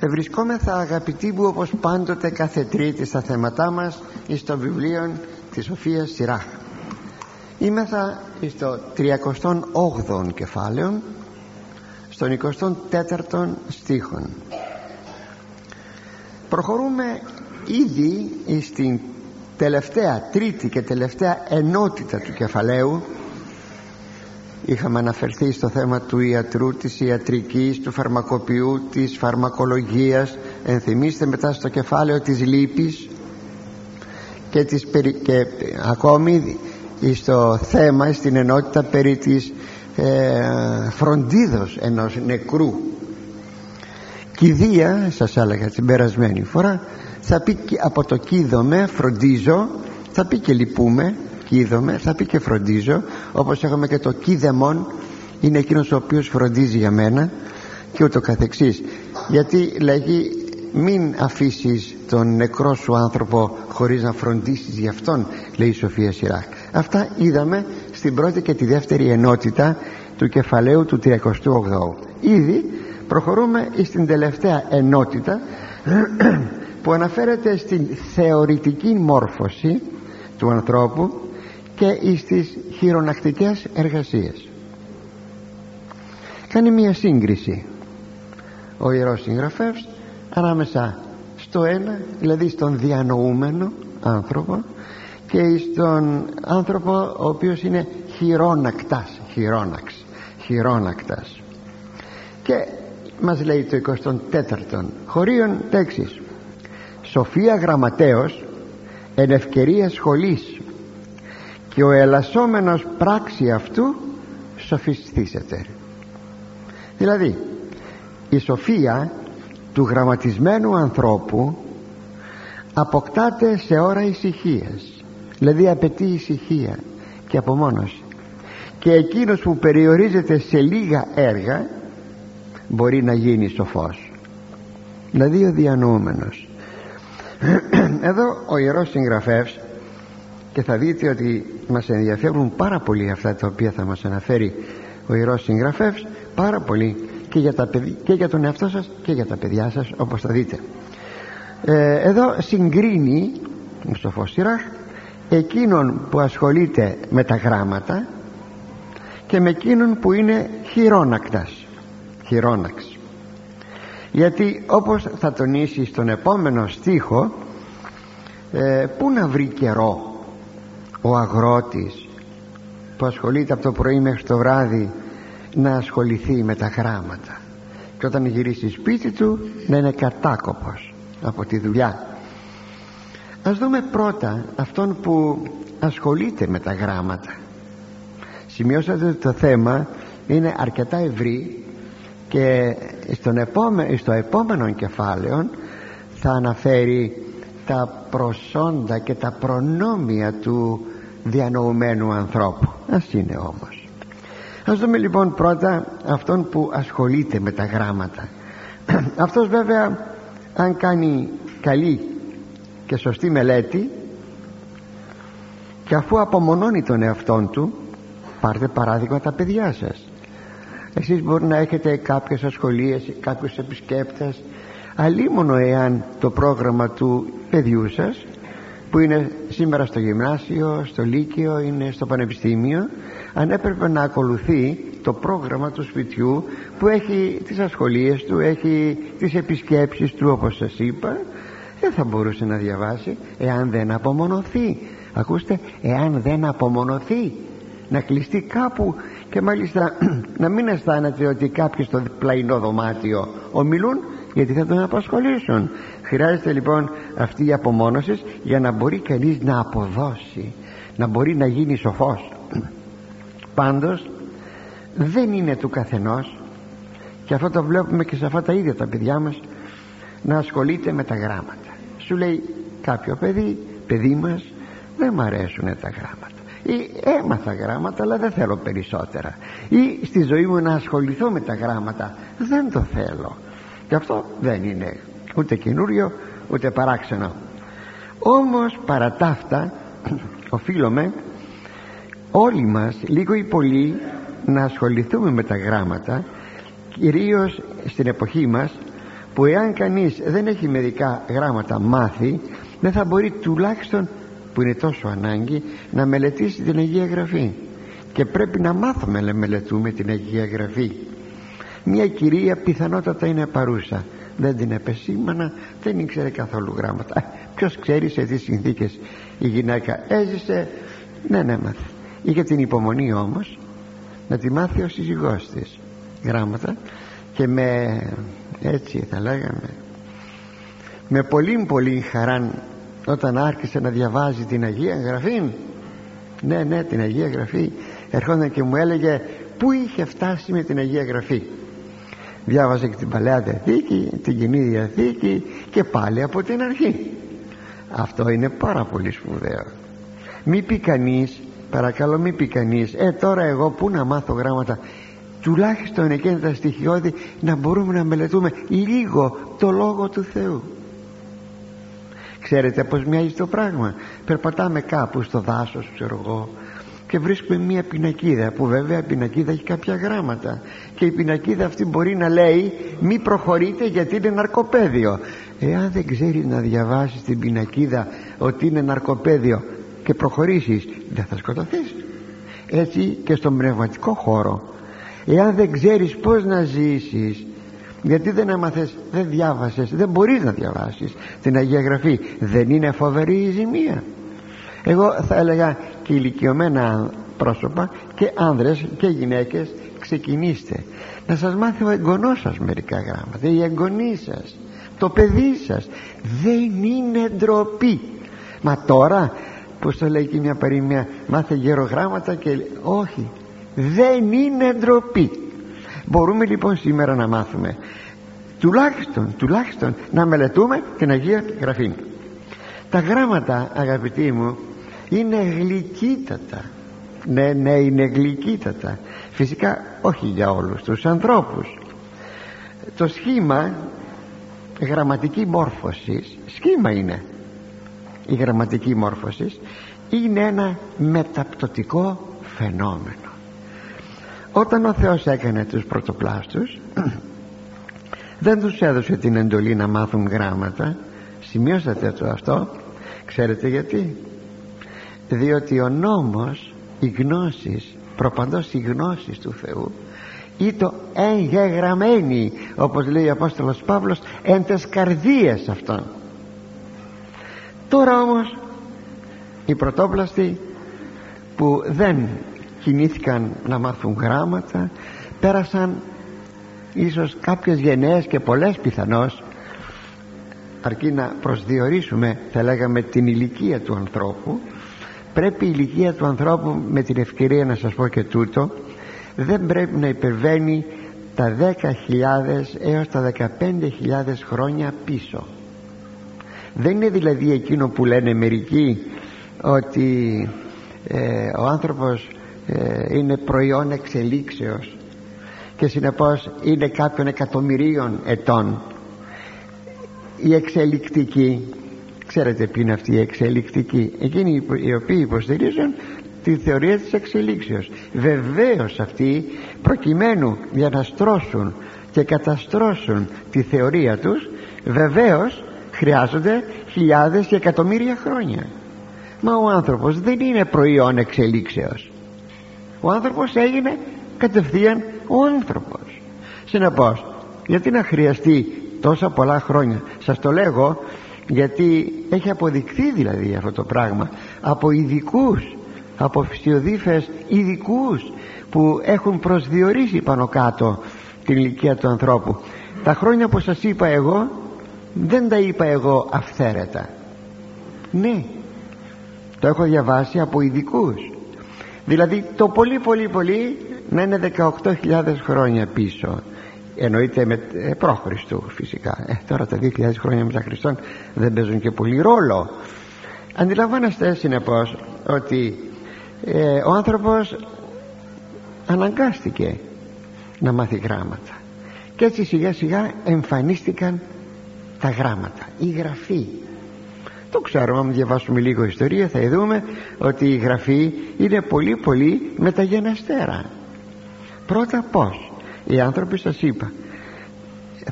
Βρισκόμεθα αγαπητοί μου όπως πάντοτε κάθε τρίτη στα θέματά μας εις το βιβλίο της Σοφίας Σειρά Είμεθα στο 38ο κεφάλαιο στον 24ο στίχον. Προχωρούμε ήδη στην τελευταία τρίτη και τελευταία ενότητα του κεφαλαίου είχαμε αναφερθεί στο θέμα του ιατρού της ιατρικής του φαρμακοποιού της φαρμακολογίας. Ενθυμίστε μετά στο κεφάλαιο της λύπης και, της, και ακόμη στο θέμα στην ενότητα περί της ε, φροντίδος ενός νεκρού. Κηδεία σας έλεγα την περασμένη φορά θα πει από το κίδομαι φροντίζω θα πει και λυπούμε κίδομαι θα πει και φροντίζω όπως έχουμε και το κίδεμον είναι εκείνος ο οποίος φροντίζει για μένα και ούτω καθεξής. Γιατί λέγει μην αφήσεις τον νεκρό σου άνθρωπο χωρίς να φροντίσεις γι' αυτόν λέει η Σοφία Σιράκ. Αυτά είδαμε στην πρώτη και τη δεύτερη ενότητα του κεφαλαίου του 38ου ήδη προχωρούμε στην τελευταία ενότητα που αναφέρεται στην θεωρητική μόρφωση του ανθρώπου και στις χειρονακτικές εργασίες. Κάνει μια σύγκριση ο Ιερός Συγγραφεύς ανάμεσα στο ένα δηλαδή στον διανοούμενο άνθρωπο και στον άνθρωπο ο οποίος είναι χειρόνακτας χειρόναξ χειρόνακτας. Και μας λέει το 24ο χωρίον τέξης σοφία γραμματέως εν ευκαιρία σχολής και ο ελασσόμενος πράξη αυτού σοφιστήσεται. Δηλαδή η σοφία του γραμματισμένου ανθρώπου αποκτάται σε ώρα ησυχίας. Δηλαδή απαιτεί ησυχία και απομόνωση. Και εκείνος που περιορίζεται σε λίγα έργα μπορεί να γίνει σοφός. Δηλαδή ο διανοούμενος. Εδώ ο Ιερός Συγγραφεύς και θα δείτε ότι μας ενδιαφέρουν πάρα πολύ αυτά τα οποία θα μας αναφέρει ο Ιερός Συγγραφεύς πάρα πολύ και για, τα και για τον εαυτό σας και για τα παιδιά σας όπως θα δείτε. Ε, εδώ συγκρίνει στο Φωσιράχ εκείνον που ασχολείται με τα γράμματα και με εκείνον που είναι χειρόνακτας. Χειρόναξ. Γιατί όπως θα τονίσει στον επόμενο στίχο ε, πού να βρει καιρό ο αγρότης που ασχολείται από το πρωί μέχρι το βράδυ να ασχοληθεί με τα γράμματα. Και όταν γυρίσει σπίτι του να είναι κατάκοπος από τη δουλειά. Ας δούμε πρώτα αυτόν που ασχολείται με τα γράμματα. Σημειώσατε ότι το θέμα είναι αρκετά ευρύ και στον επόμενο, στο επόμενο κεφάλαιο θα αναφέρει τα προσόντα και τα προνόμια του διανοουμένου ανθρώπου. Ας είναι όμως. Ας δούμε λοιπόν πρώτα αυτόν που ασχολείται με τα γράμματα. Αυτός βέβαια αν κάνει καλή και σωστή μελέτη και αφού απομονώνει τον εαυτόν του πάρτε παράδειγμα τα παιδιά σας. Εσείς μπορεί να έχετε κάποιες ασχολίες κάποιους επισκέπτες αλίμονο εάν το πρόγραμμα του παιδιού σας που είναι σήμερα στο γυμνάσιο, στο λύκειο, είναι στο πανεπιστήμιο αν έπρεπε να ακολουθεί το πρόγραμμα του σπιτιού που έχει τις ασχολίες του, έχει τις επισκέψεις του όπως σας είπα δεν θα μπορούσε να διαβάσει εάν δεν απομονωθεί. Ακούστε εάν δεν απομονωθεί να κλειστεί κάπου και μάλιστα να μην αισθάνεται ότι κάποιοι στο πλαϊνό δωμάτιο ομιλούν γιατί θα τον απασχολήσουν. Χρειάζεται λοιπόν αυτή η απομόνωσης για να μπορεί κανείς να αποδώσει να μπορεί να γίνει σοφός. Πάντως δεν είναι του καθενός. Και αυτό το βλέπουμε και σε αυτά τα ίδια τα παιδιά μας να ασχολείται με τα γράμματα. Σου λέει κάποιο παιδί παιδί μας δεν μ' αρέσουν τα γράμματα. Ή έμαθα γράμματα αλλά δεν θέλω περισσότερα. Ή στη ζωή μου να ασχοληθώ με τα γράμματα δεν το θέλω και αυτό δεν είναι ούτε καινούριο ούτε παράξενο. Όμως παρά τα αυτά οφείλουμε όλοι μας λίγο ή πολύ να ασχοληθούμε με τα γράμματα κυρίως στην εποχή μας που εάν κανείς δεν έχει μερικά γράμματα μάθει δεν θα μπορεί τουλάχιστον που είναι τόσο ανάγκη να μελετήσει την Αγία Γραφή. Και πρέπει να μάθουμε να μελετούμε την Αγία Γραφή μια κυρία πιθανότατα είναι παρούσα. Δεν την επεσήμανα δεν ήξερε καθόλου γράμματα. Ποιος ξέρει σε τι συνθήκες η γυναίκα έζησε. Ναι ναι μάθε είχε την υπομονή όμως να τη μάθει ο σύζυγός της γράμματα και με έτσι θα λέγαμε με πολύ πολύ χαρά όταν άρχισε να διαβάζει την Αγία Γραφή. Ναι ναι την Αγία Γραφή. Ερχόταν και μου έλεγε πού είχε φτάσει με την Αγία Γραφή; Διάβαζε και την Παλαιά Διαθήκη την Κοινή Διαθήκη και πάλι από την αρχή. Αυτό είναι πάρα πολύ σπουδαίο. Μη πει κανείς, παρακαλώ μη πει κανείς, ε τώρα εγώ που να μάθω γράμματα τουλάχιστον εκείνα τα στοιχειώδη να μπορούμε να μελετούμε λίγο το Λόγο του Θεού. Ξέρετε πως μοιάζει το πράγμα. Περπατάμε κάπου στο δάσος ξέρω εγώ και βρίσκουμε μια πινακίδα που βέβαια η πινακίδα έχει κάποια γράμματα. Και η πινακίδα αυτή μπορεί να λέει μη προχωρείτε γιατί είναι ναρκοπαίδιο εάν δεν ξέρεις να διαβάσεις την πινακίδα ότι είναι ναρκοπαίδιο και προχωρήσεις δεν θα σκοτωθείς. Έτσι και στον πνευματικό χώρο. Εάν δεν ξέρεις πως να ζήσεις γιατί δεν έμαθες, δεν διάβασες δεν μπορείς να διαβάσεις την Αγία Γραφή δεν είναι φοβερή η ζημία εγώ θα έλεγα και ηλικιωμένα πρόσωπα και άνδρες και γυναίκες ξεκινήστε. Να σας μάθει ο εγγονός σας μερικά γράμματα η εγγονή σας το παιδί σας. Δεν είναι ντροπή. Μα τώρα που το λέει και μια παροιμία μάθε γερογράμματα και όχι δεν είναι ντροπή. Μπορούμε λοιπόν σήμερα να μάθουμε τουλάχιστον, τουλάχιστον να μελετούμε την Αγία Γραφή. Τα γράμματα αγαπητοί μου είναι γλυκύτατα. Ναι ναι είναι γλυκύτατα. Φυσικά όχι για όλους τους ανθρώπους. Το σχήμα γραμματική μόρφωση σχήμα είναι. Η γραμματική μόρφωση είναι ένα μεταπτωτικό φαινόμενο. Όταν ο Θεός έκανε τους πρωτοπλάστους δεν τους έδωσε την εντολή να μάθουν γράμματα. Σημειώσατε το αυτό. Ξέρετε γιατί; Διότι ο νόμος οι γνώσεις προπαντός οι γνώσεις του Θεού ή το εγγεγραμμένη όπως λέει ο Απόστολος Παύλος εν τες καρδίες αυτών. Τώρα όμως οι πρωτόπλαστοι που δεν κινήθηκαν να μάθουν γράμματα πέρασαν ίσως κάποιες γενναίες και πολλές πιθανώς αρκεί να προσδιορίσουμε θα λέγαμε την ηλικία του ανθρώπου πρέπει η ηλικία του ανθρώπου με την ευκαιρία να σας πω και τούτο δεν πρέπει να υπερβαίνει τα 10.000 έως τα 15.000 χρόνια πίσω. Δεν είναι δηλαδή εκείνο που λένε μερικοί ότι ε, ο άνθρωπος ε, είναι προϊόν εξελίξεως και συνεπώς είναι κάποιων εκατομμυρίων ετών. Η εξελικτική ξέρετε ποιοι είναι αυτοί οι εξελικτικοί. Εκείνοι οι οποίοι υποστηρίζουν τη θεωρία της εξελίξεως. Βεβαίως αυτοί προκειμένου για να στρώσουν και καταστρώσουν τη θεωρία τους βεβαίως χρειάζονται χιλιάδες και εκατομμύρια χρόνια. Μα ο άνθρωπος δεν είναι προϊόν εξελίξεως. Ο άνθρωπος έγινε κατευθείαν ο άνθρωπος. Συνεπώς γιατί να χρειαστεί τόσα πολλά χρόνια σας το λέγω γιατί έχει αποδειχθεί δηλαδή αυτό το πράγμα από ειδικούς, από φυσιοδίφες ειδικούς που έχουν προσδιορίσει πάνω κάτω την ηλικία του ανθρώπου. Τα χρόνια που σας είπα εγώ δεν τα είπα εγώ αυθαίρετα. Ναι το έχω διαβάσει από ειδικούς. δηλαδή το πολύ πολύ πολύ να είναι 18.000 χρόνια πίσω εννοείται με ε, πρόχριστου φυσικά. Ε, τώρα τα 2.000 χρόνια μετά Χριστόν δεν παίζουν και πολύ ρόλο. Αντιλαμβάνεστε συνεπώς ότι ε, ο άνθρωπος αναγκάστηκε να μάθει γράμματα. Και έτσι σιγά σιγά εμφανίστηκαν τα γράμματα η γραφή. Το ξέρουμε αν διαβάσουμε λίγο ιστορία θα δούμε ότι η γραφή είναι πολύ πολύ μεταγενεστέρα πρώτα πως οι άνθρωποι σας είπα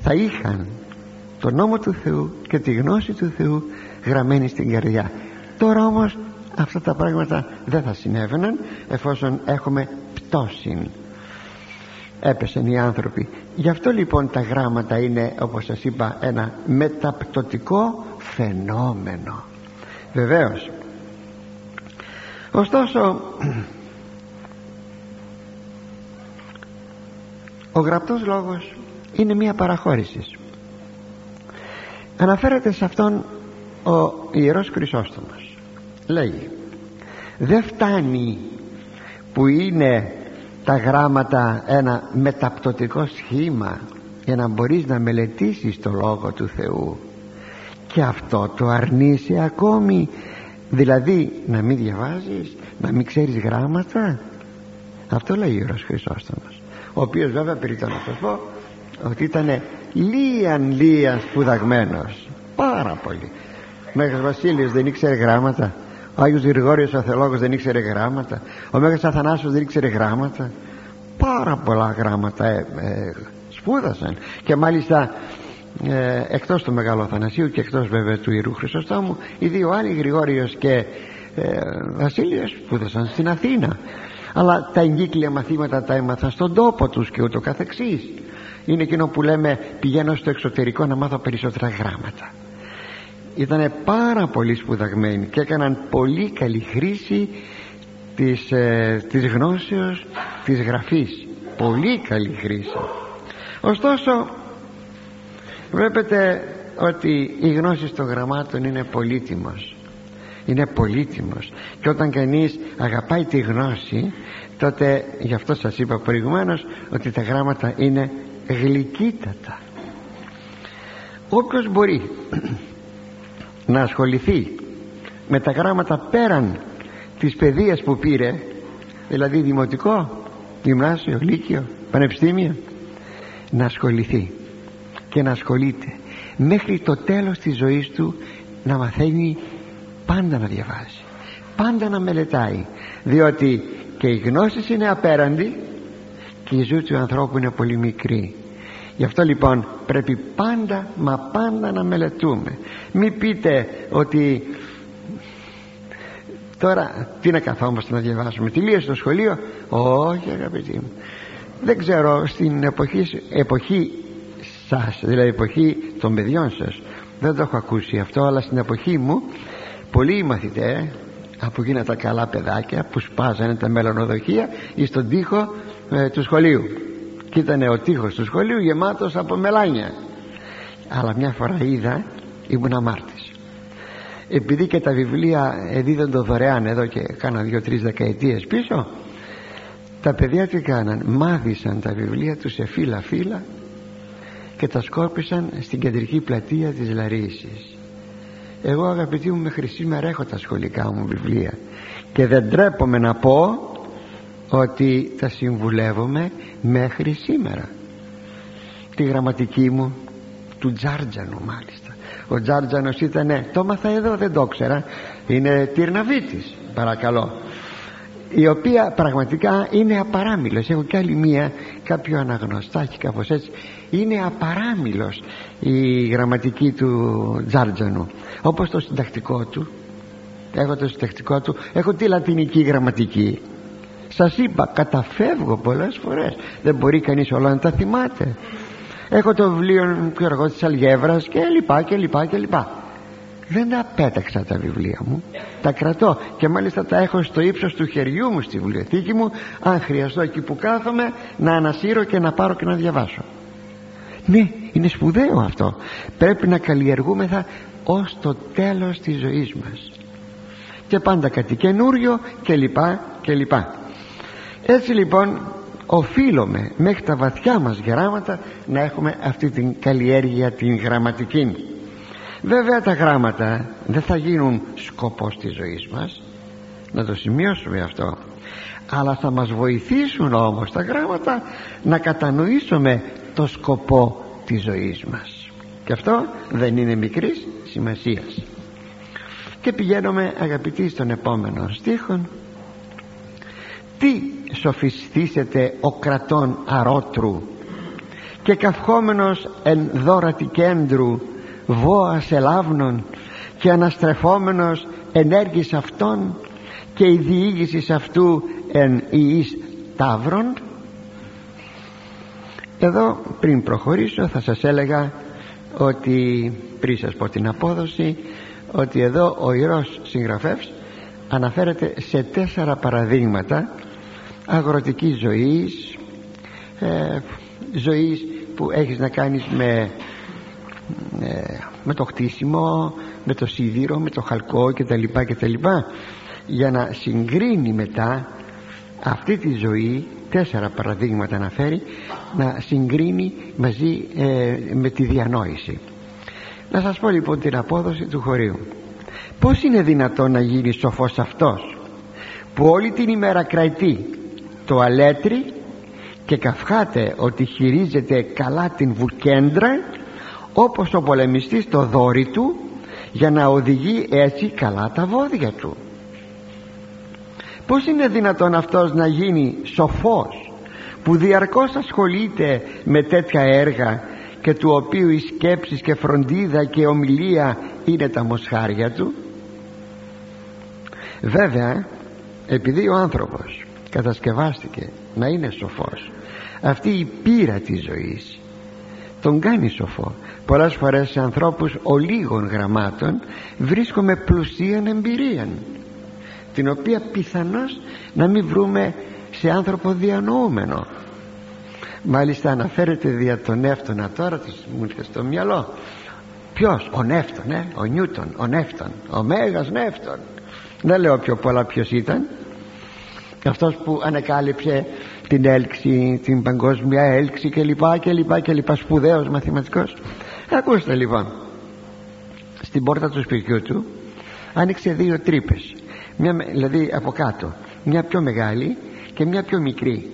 θα είχαν το νόμο του Θεού και τη γνώση του Θεού γραμμένη στην καρδιά. Τώρα όμως αυτά τα πράγματα δεν θα συνέβαιναν εφόσον έχουμε πτώση. Έπεσαν οι άνθρωποι. Γι' αυτό λοιπόν τα γράμματα είναι όπως σας είπα ένα μεταπτωτικό φαινόμενο. Βεβαίως. Ωστόσο ο γραπτός λόγος είναι μια παραχώρηση. Αναφέρεται σε αυτόν ο Ιερός Χρυσόστομος. Λέγει δεν φτάνει που είναι τα γράμματα ένα μεταπτωτικό σχήμα για να μπορείς να μελετήσεις το Λόγο του Θεού και αυτό το αρνείσαι ακόμη. Δηλαδή να μην διαβάζεις να μην ξέρεις γράμματα αυτό λέει ο Ιερός Χρυσόστομος ο οποίος βέβαια περί να σας πω ότι ήταν λίαν λίαν σπουδαγμένος. Πάρα πολύ. Μέγας Βασίλειος δεν ήξερε γράμματα. Ο Άγιος Γρηγόριος ο Θεολόγος δεν ήξερε γράμματα. Ο Μέγας Αθανάσιος δεν ήξερε γράμματα. Πάρα πολλά γράμματα ε, ε, σπούδασαν. Και μάλιστα ε, εκτός του Μεγάλου Αθανασίου και εκτός βέβαια του Ιερού Χρυσοστόμου οι δύο άλλοι Γρηγόριος και ε, Βασίλειος σπούδασαν στην Αθήνα αλλά τα εγκύκλια μαθήματα τα έμαθαν στον τόπο τους και ούτω καθεξής. Είναι εκείνο που λέμε πηγαίνω στο εξωτερικό να μάθω περισσότερα γράμματα. Ήταν πάρα πολύ σπουδαγμένοι και έκαναν πολύ καλή χρήση της, ε, της γνώσεως της γραφής. Πολύ καλή χρήση. Ωστόσο βλέπετε ότι η γνώση των γραμμάτων είναι πολύτιμος είναι πολύτιμος. Και όταν κανείς αγαπάει τη γνώση τότε γι' αυτό σας είπα προηγουμένως ότι τα γράμματα είναι γλυκύτατα. Όποιος μπορεί να ασχοληθεί με τα γράμματα πέραν της παιδείας που πήρε δηλαδή δημοτικό, γυμνάσιο, λύκειο, πανεπιστήμιο να ασχοληθεί και να ασχολείται μέχρι το τέλος της ζωής του να μαθαίνει πάντα να διαβάζει πάντα να μελετάει διότι και η γνώση είναι απέραντη και η ζωή του ανθρώπου είναι πολύ μικρή γι' αυτό λοιπόν πρέπει πάντα μα πάντα να μελετούμε. Μην πείτε ότι τώρα τι να καθόμαστε να διαβάσουμε τελείωσε στο σχολείο; Όχι αγαπητοί μου. Δεν ξέρω στην εποχή, εποχή σας δηλαδή εποχή των παιδιών σας δεν το έχω ακούσει αυτό αλλά στην εποχή μου πολλοί μαθητές από εκείνα τα καλά παιδάκια που σπάζανε τα μελονοδοχεία ή στον τοίχο ε, του σχολείου. Και ήταν ο τοίχος του σχολείου γεμάτος από μελάνια. Αλλά μια φορά είδα ήμουν αμάρτης. Επειδή και τα βιβλία δίδονται δωρεάν εδώ και κάνα δύο-τρεις δεκαετίες πίσω τα παιδιά τι κάναν; Μάθησαν τα βιβλία τους σε φύλλα-φύλλα και τα σκόρπισαν στην κεντρική πλατεία της Λαρίσης εγώ αγαπητοί μου μέχρι σήμερα έχω τα σχολικά μου βιβλία και δεν τρέπομαι να πω ότι τα συμβουλεύομαι μέχρι σήμερα. Τη γραμματική μου του Τζάρτζανου μάλιστα. Ο Τζάρτζανος ήταν το μάθα εδώ δεν το ξέρα είναι Τυρναβίτης παρακαλώ η οποία πραγματικά είναι απαράμιλος. Έχω και άλλη μία κάποιο αναγνωστάκι κάπως έτσι. Είναι απαράμιλος η γραμματική του Τζάρτζανου. Όπως το συντακτικό του. Έχω το συντακτικό του. Έχω τη λατινική γραμματική. Σας είπα καταφεύγω πολλές φορές. Δεν μπορεί κανείς όλα να τα θυμάται. Έχω το βιβλίο ξέρω της Αλγεύρας και λοιπά και λοιπά και λοιπά δεν τα πέταξα τα βιβλία μου. Τα κρατώ. Και μάλιστα τα έχω στο ύψος του χεριού μου στη βιβλιοθήκη μου αν χρειαστώ εκεί που κάθομαι να ανασύρω και να πάρω και να διαβάσω. Ναι είναι σπουδαίο αυτό. Πρέπει να καλλιεργούμεθα ως το τέλος της ζωής μας. Και πάντα κάτι καινούριο και λοιπά και λοιπά. Έτσι λοιπόν οφείλουμε μέχρι τα βαθιά μας γράμματα να έχουμε αυτή την καλλιέργεια την γραμματική βέβαια τα γράμματα δεν θα γίνουν σκοπός της ζωής μας. Να το σημειώσουμε αυτό. Αλλά θα μας βοηθήσουν όμως τα γράμματα να κατανοήσουμε το σκοπό της ζωής μας. Και αυτό δεν είναι μικρής σημασίας. Και πηγαίνουμε αγαπητοί στον επόμενο στίχο τι σοφιστήσετε ο κρατών αρότρου και καυχόμενος εν δόρατη κέντρου βόας ελάβνων και αναστρεφόμενος ενέργης αυτών και η διήγησης αυτού εν ιής ταύρων. Εδώ πριν προχωρήσω θα σας έλεγα ότι πριν σας πω την απόδοση ότι εδώ ο Ιερός Συγγραφεύς αναφέρεται σε τέσσερα παραδείγματα αγροτικής ζωής ε, ζωής που έχεις να κάνεις με, ε, με το χτίσιμο με το σίδηρο, με το χαλκό κτλ κτλ για να συγκρίνει μετά αυτή τη ζωή τέσσερα παραδείγματα αναφέρει να συγκρίνει μαζί ε, με τη διανόηση. Να σας πω λοιπόν την απόδοση του χωρίου. Πως είναι δυνατόν να γίνει σοφός αυτός που όλη την ημέρα κρατεί το αλέτρι και καυχάται ότι χειρίζεται καλά την βουκέντρα όπως ο πολεμιστής το δόρι του για να οδηγεί έτσι καλά τα βόδια του. Πως είναι δυνατόν αυτός να γίνει σοφός που διαρκώς ασχολείται με τέτοια έργα και του οποίου οι σκέψεις και φροντίδα και ομιλία είναι τα μοσχάρια του; Βέβαια επειδή ο άνθρωπος κατασκευάστηκε να είναι σοφός αυτή η πείρα της ζωής τον κάνει σοφό. Πολλές φορές σε ανθρώπους ολίγων γραμμάτων βρίσκουμε πλουσίαν εμπειρία την οποία πιθανώς να μην βρούμε σε άνθρωπο διανοούμενο. Μάλιστα αναφέρεται δια τον Νεύτωνα τώρα της μου ήρθε στο μυαλό. Ποιος; Ο Νεύτων ε; ο Νιούτον ο Νεύτων ο Μέγας Νεύτων. Δεν λέω πιο πολλά ποιος ήταν. Αυτός που ανακάλυψε την έλξη την παγκόσμια έλξη και λοιπά και λοιπά και λοιπά σπουδαίος μαθηματικός. Ακούστε λοιπόν στην πόρτα του σπιτιού του άνοιξε δύο τρύπες. Μια, δηλαδή από κάτω μια πιο μεγάλη και μια πιο μικρή.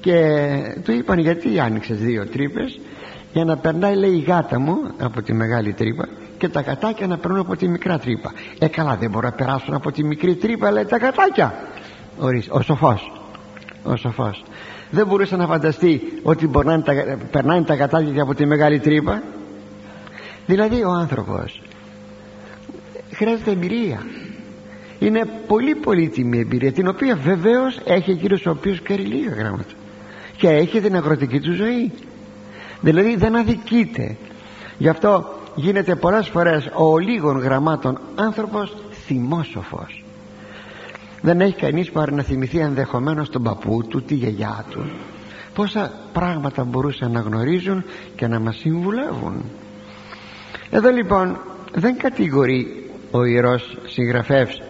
Και του είπαν γιατί άνοιξες δύο τρύπες; Για να περνάει λέει η γάτα μου από τη μεγάλη τρύπα και τα κατάκια να περνούν από τη μικρά τρύπα ε καλά δεν μπορώ να περάσουν από τη μικρή τρύπα λέει τα κατάκια ο σοφός ο σοφός. Δεν μπορούσε να φανταστεί ότι μπορεί να τα, περνάνε τα κατάκια από τη μεγάλη τρύπα. Δηλαδή ο άνθρωπος χρειάζεται εμπειρία. Είναι πολύ πολύτιμη εμπειρία την οποία βεβαίως έχει εκείνος ο οποίος καίει λίγα γράμματα και έχει την αγροτική του ζωή. Δηλαδή δεν αδικείται. Γι' αυτό γίνεται πολλές φορές ο λίγων γραμμάτων άνθρωπος θυμόσοφος δεν έχει κανείς παρά να θυμηθεί ενδεχομένως τον παππού του, τη γιαγιά του. Πόσα πράγματα μπορούσαν να γνωρίζουν και να μας συμβουλεύουν. Εδώ λοιπόν δεν κατηγορεί ο Ιερός Συγγραφεύς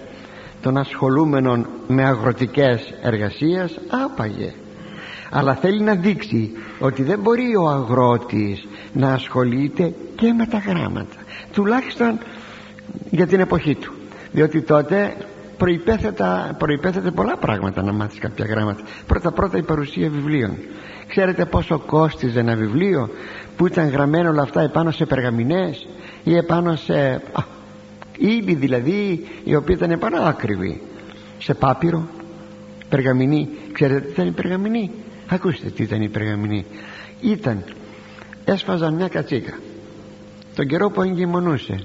των ασχολούμενων με αγροτικές εργασίες άπαγε. Αλλά θέλει να δείξει ότι δεν μπορεί ο αγρότης να ασχολείται και με τα γράμματα. Τουλάχιστον για την εποχή του. Διότι τότε προϋπέθεται πολλά πράγματα να μάθεις κάποια γράμματα. Πρώτα πρώτα η παρουσία βιβλίων. Ξέρετε πόσο κόστιζε ένα βιβλίο που ήταν γραμμένο όλα αυτά επάνω σε περγαμηνές ή επάνω σε ήδη δηλαδή η οποία ήταν επάνω άκριβη σε πάπυρο περγαμηνή. Ξέρετε τι ήταν η περγαμηνή; Ακούστε τι ήταν η περγαμηνή. Ήταν έσφαζαν μια κατσίκα. Τον καιρό που εγκυμονούσε.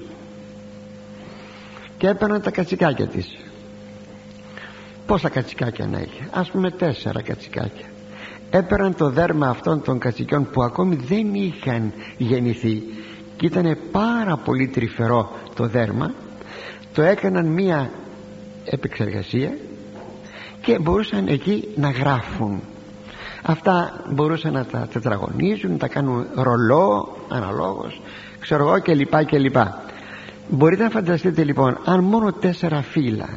Και έπαιρναν τα κατσικάκια της πόσα κατσικάκια να είχε; Ας πούμε τέσσερα κατσικάκια. Έπαιρναν το δέρμα αυτών των κατσικιών που ακόμη δεν είχαν γεννηθεί και ήταν πάρα πολύ τρυφερό το δέρμα. Το έκαναν μία επεξεργασία και μπορούσαν εκεί να γράφουν. Αυτά μπορούσαν να τα τετραγωνίζουν να τα κάνουν ρολό αναλόγως ξέρω εγώ και λοιπά και λοιπά μπορείτε να φανταστείτε λοιπόν αν μόνο τέσσερα φύλλα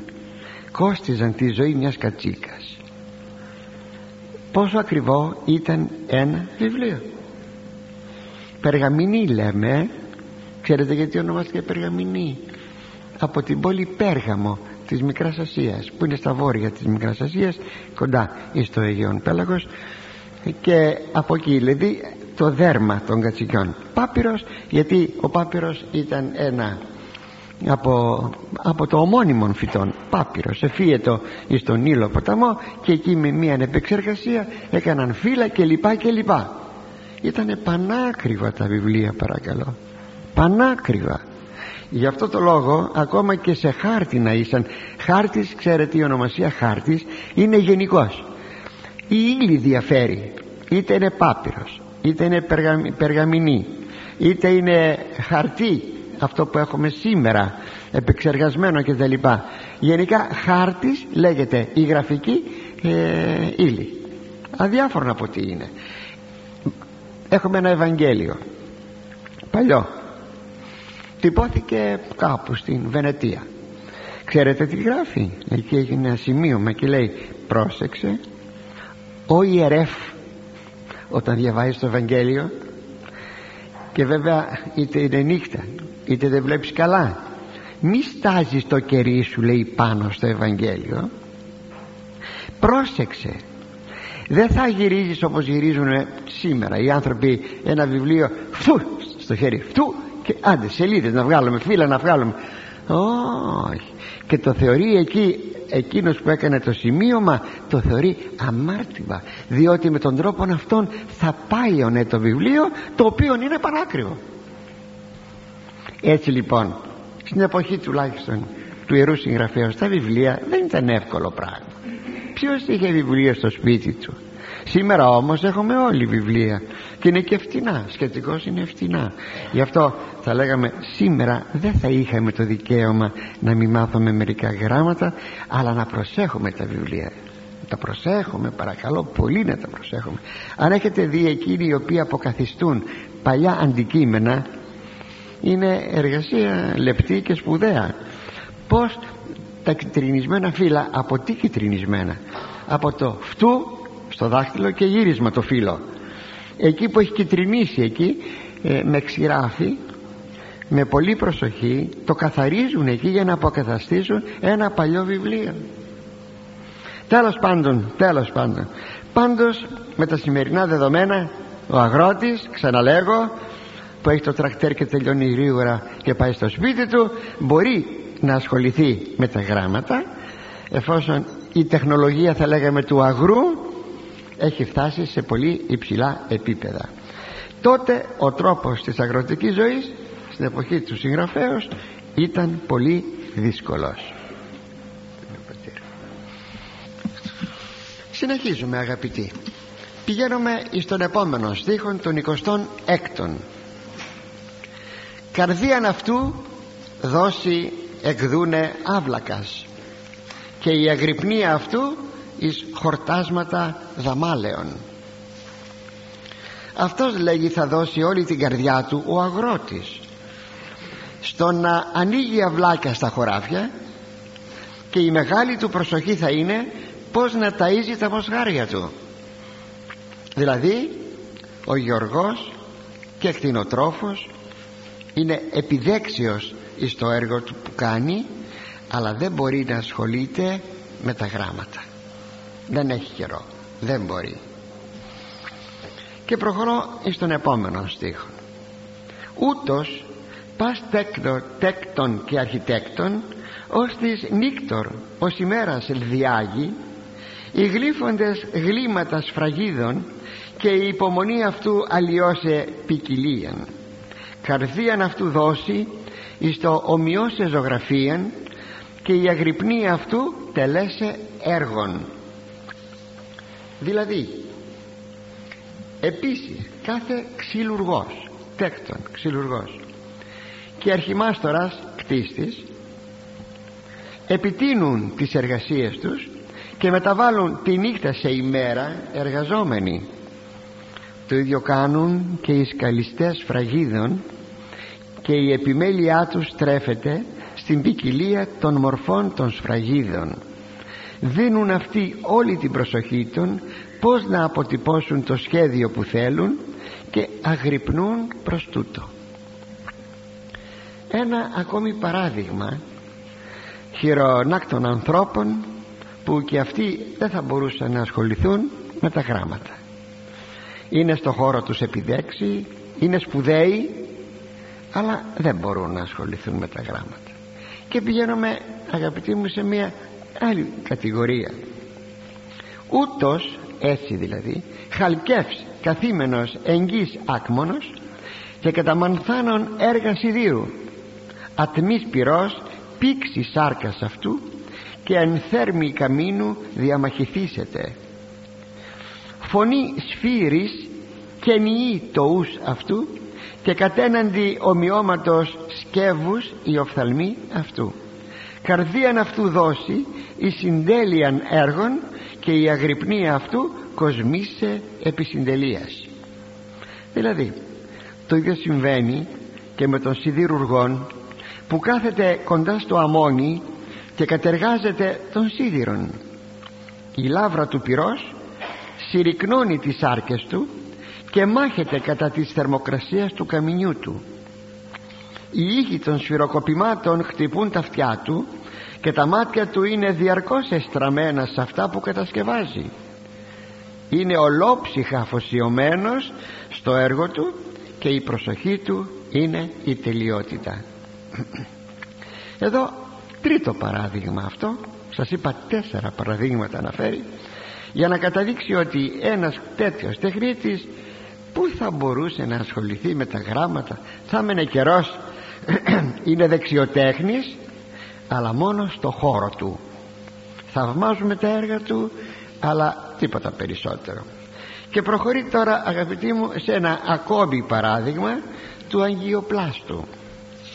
κόστιζαν τη ζωή μιας κατσίκας. Πόσο ακριβό ήταν ένα βιβλίο. Περγαμηνή λέμε. Ξέρετε γιατί ονομάστηκε Περγαμηνή; Από την πόλη Πέργαμο της Μικράς Ασίας που είναι στα βόρεια της Μικράς Ασίας κοντά στο Αιγαίον Πέλαγος. Και από εκεί δηλαδή το δέρμα των κατσικιών. Πάπυρος γιατί ο Πάπυρος ήταν ένα από, από το ομώνυμο φυτόν Πάπυρος εφίετο εις τον Νείλο ποταμό και εκεί με μια επεξεργασία έκαναν φύλλα και λοιπά και λοιπά. Ήταν πανάκριβα τα βιβλία παρακαλώ. Πανάκριβα. Γι' αυτό το λόγο ακόμα και σε χάρτη να ήσαν χάρτης ξέρετε η ονομασία χάρτης είναι γενικός. Η ύλη διαφέρει. Είτε είναι πάπυρος είτε είναι περγαμηνή είτε είναι χαρτί αυτό που έχουμε σήμερα επεξεργασμένο και τα λοιπά. Γενικά χάρτης λέγεται η γραφική ε, ύλη. Αδιάφορο από τι είναι. Έχουμε ένα Ευαγγέλιο παλιό. Τυπώθηκε κάπου στην Βενετία. Ξέρετε τι γράφει; Εκεί έγινε ένα σημείωμα και λέει πρόσεξε ο ιερεύ όταν διαβάζεις το Ευαγγέλιο και βέβαια είτε είναι νύχτα είτε δεν βλέπεις καλά. Μη στάζεις το κερί σου λέει πάνω στο Ευαγγέλιο. Πρόσεξε. Δεν θα γυρίζεις όπως γυρίζουν σήμερα. Οι άνθρωποι ένα βιβλίο φου, στο χέρι φτού και άντε σελίδες να βγάλουμε φύλλα να βγάλουμε. Όχι. Και το θεωρεί εκεί εκείνος που έκανε το σημείωμα το θεωρεί αμάρτημα. Διότι με τον τρόπο αυτόν θα πάει ο ναι το βιβλίο το οποίο είναι πανάκριβο έτσι λοιπόν στην εποχή τουλάχιστον του Ιερού Συγγραφέως τα βιβλία δεν ήταν εύκολο πράγμα. Ποιος είχε βιβλία στο σπίτι του; Σήμερα όμως έχουμε όλοι βιβλία και είναι και φτηνά σχετικώς είναι φτηνά. Γι' αυτό θα λέγαμε σήμερα δεν θα είχαμε το δικαίωμα να μην μάθουμε μερικά γράμματα αλλά να προσέχουμε τα βιβλία. Τα προσέχουμε παρακαλώ πολύ να τα προσέχουμε. Αν έχετε δει εκείνοι οι οποίοι αποκαθιστούν παλιά αντικείμενα είναι εργασία λεπτή και σπουδαία. Πως τα κυτρινισμένα φύλλα από τι κυτρινισμένα; Από το φτού στο δάχτυλο και γύρισμα το φύλλο. Εκεί που έχει κυτρινήσει εκεί ε, με ξηράφι με πολύ προσοχή το καθαρίζουν εκεί για να αποκαταστήσουν ένα παλιό βιβλίο. Τέλος πάντων τέλος πάντων. Πάντως με τα σημερινά δεδομένα ο αγρότης ξαναλέγω που έχει το τρακτέρ και τελειώνει γρήγορα και πάει στο σπίτι του μπορεί να ασχοληθεί με τα γράμματα εφόσον η τεχνολογία θα λέγαμε του αγρού έχει φτάσει σε πολύ υψηλά επίπεδα. Τότε ο τρόπος της αγροτικής ζωής στην εποχή του συγγραφέως ήταν πολύ δύσκολος. Συνεχίζουμε αγαπητοί. Πηγαίνουμε στον επόμενο στίχο των 26 καρδίαν αυτού δώσει εκδούνε άβλακας. Και η αγρυπνία αυτού εις χορτάσματα δαμάλεων. Αυτός λέγει θα δώσει όλη την καρδιά του ο αγρότης. Στο να ανοίγει αυλάκια στα χωράφια και η μεγάλη του προσοχή θα είναι πως να ταΐζει τα μοσχάρια του. Δηλαδή ο Γιωργός και εκτινοτρόφος είναι επιδέξιος στο έργο του που κάνει αλλά δεν μπορεί να ασχολείται με τα γράμματα. Δεν έχει καιρό. Δεν μπορεί. Και προχωρώ στον επόμενο στίχο. Ούτως πας τέκτο, τέκτον και αρχιτέκτον ως της νύκτορ ως ημέρας ελδιάγει οι γλύφοντες γλύματα σφραγίδων και η υπομονή αυτού αλλοιώσε ποικιλίαν καρδίαν αυτού δώσει εις το ομοιώσε ζωγραφίαν και η αγρυπνία αυτού τελέσε έργων δηλαδή επίσης κάθε ξυλουργός τέκτον ξυλουργός και αρχιμάστορας κτίστης επιτείνουν τις εργασίες τους και μεταβάλλουν τη νύχτα σε ημέρα εργαζόμενοι το ίδιο κάνουν και οι σκαλιστές φραγίδων και η επιμέλειά τους τρέφεται στην ποικιλία των μορφών των σφραγίδων. Δίνουν αυτοί όλη την προσοχή των πως να αποτυπώσουν το σχέδιο που θέλουν και αγρυπνούν προς τούτο. Ένα ακόμη παράδειγμα χειρονάκτων ανθρώπων που και αυτοί δεν θα μπορούσαν να ασχοληθούν με τα γράμματα είναι στο χώρο τους επιδέξει είναι σπουδαίοι αλλά δεν μπορούν να ασχοληθούν με τα γράμματα. Και πηγαίνουμε αγαπητοί μου σε μια άλλη κατηγορία. Ούτως έτσι δηλαδή χαλκεύς καθήμενος εγγύς άκμονος και κατά μανθάνων έργα σιδήρου ατμής πυρός πήξης σάρκας αυτού και εν θέρμη καμίνου διαμαχηθήσετε φωνή σφύρης και νιεί το ους αυτού και κατέναντι ομοιώματος σκεύους η οφθαλμή αυτού. Καρδίαν αυτού δώσει η συντέλειαν έργων και η αγρυπνία αυτού κοσμήσε επί συντελείας. Δηλαδή το ίδιο συμβαίνει και με τον σιδηρουργόν που κάθεται κοντά στο αμόνι και κατεργάζεται τον σίδηρον. Η λάβρα του πυρός συρρυκνώνει τις άρκες του και μάχεται κατά της θερμοκρασίας του καμινιού του. Οι ήχοι των σφυροκοπημάτων χτυπούν τα αυτιά του και τα μάτια του είναι διαρκώς εστραμμένα σε αυτά που κατασκευάζει. Είναι ολόψυχα αφοσιωμένος στο έργο του και η προσοχή του είναι η τελειότητα. Εδώ τρίτο παράδειγμα αυτό. Σας είπα τέσσερα παραδείγματα αναφέρει για να καταδείξει ότι ένας τέτοιος τεχνίτης πού θα μπορούσε να ασχοληθεί με τα γράμματα; Θα έμενε καιρός. Είναι δεξιοτέχνης αλλά μόνο στο χώρο του. Θαυμάζουμε τα έργα του αλλά τίποτα περισσότερο. Και προχωρεί τώρα αγαπητοί μου σε ένα ακόμη παράδειγμα του Αγιοπλάστου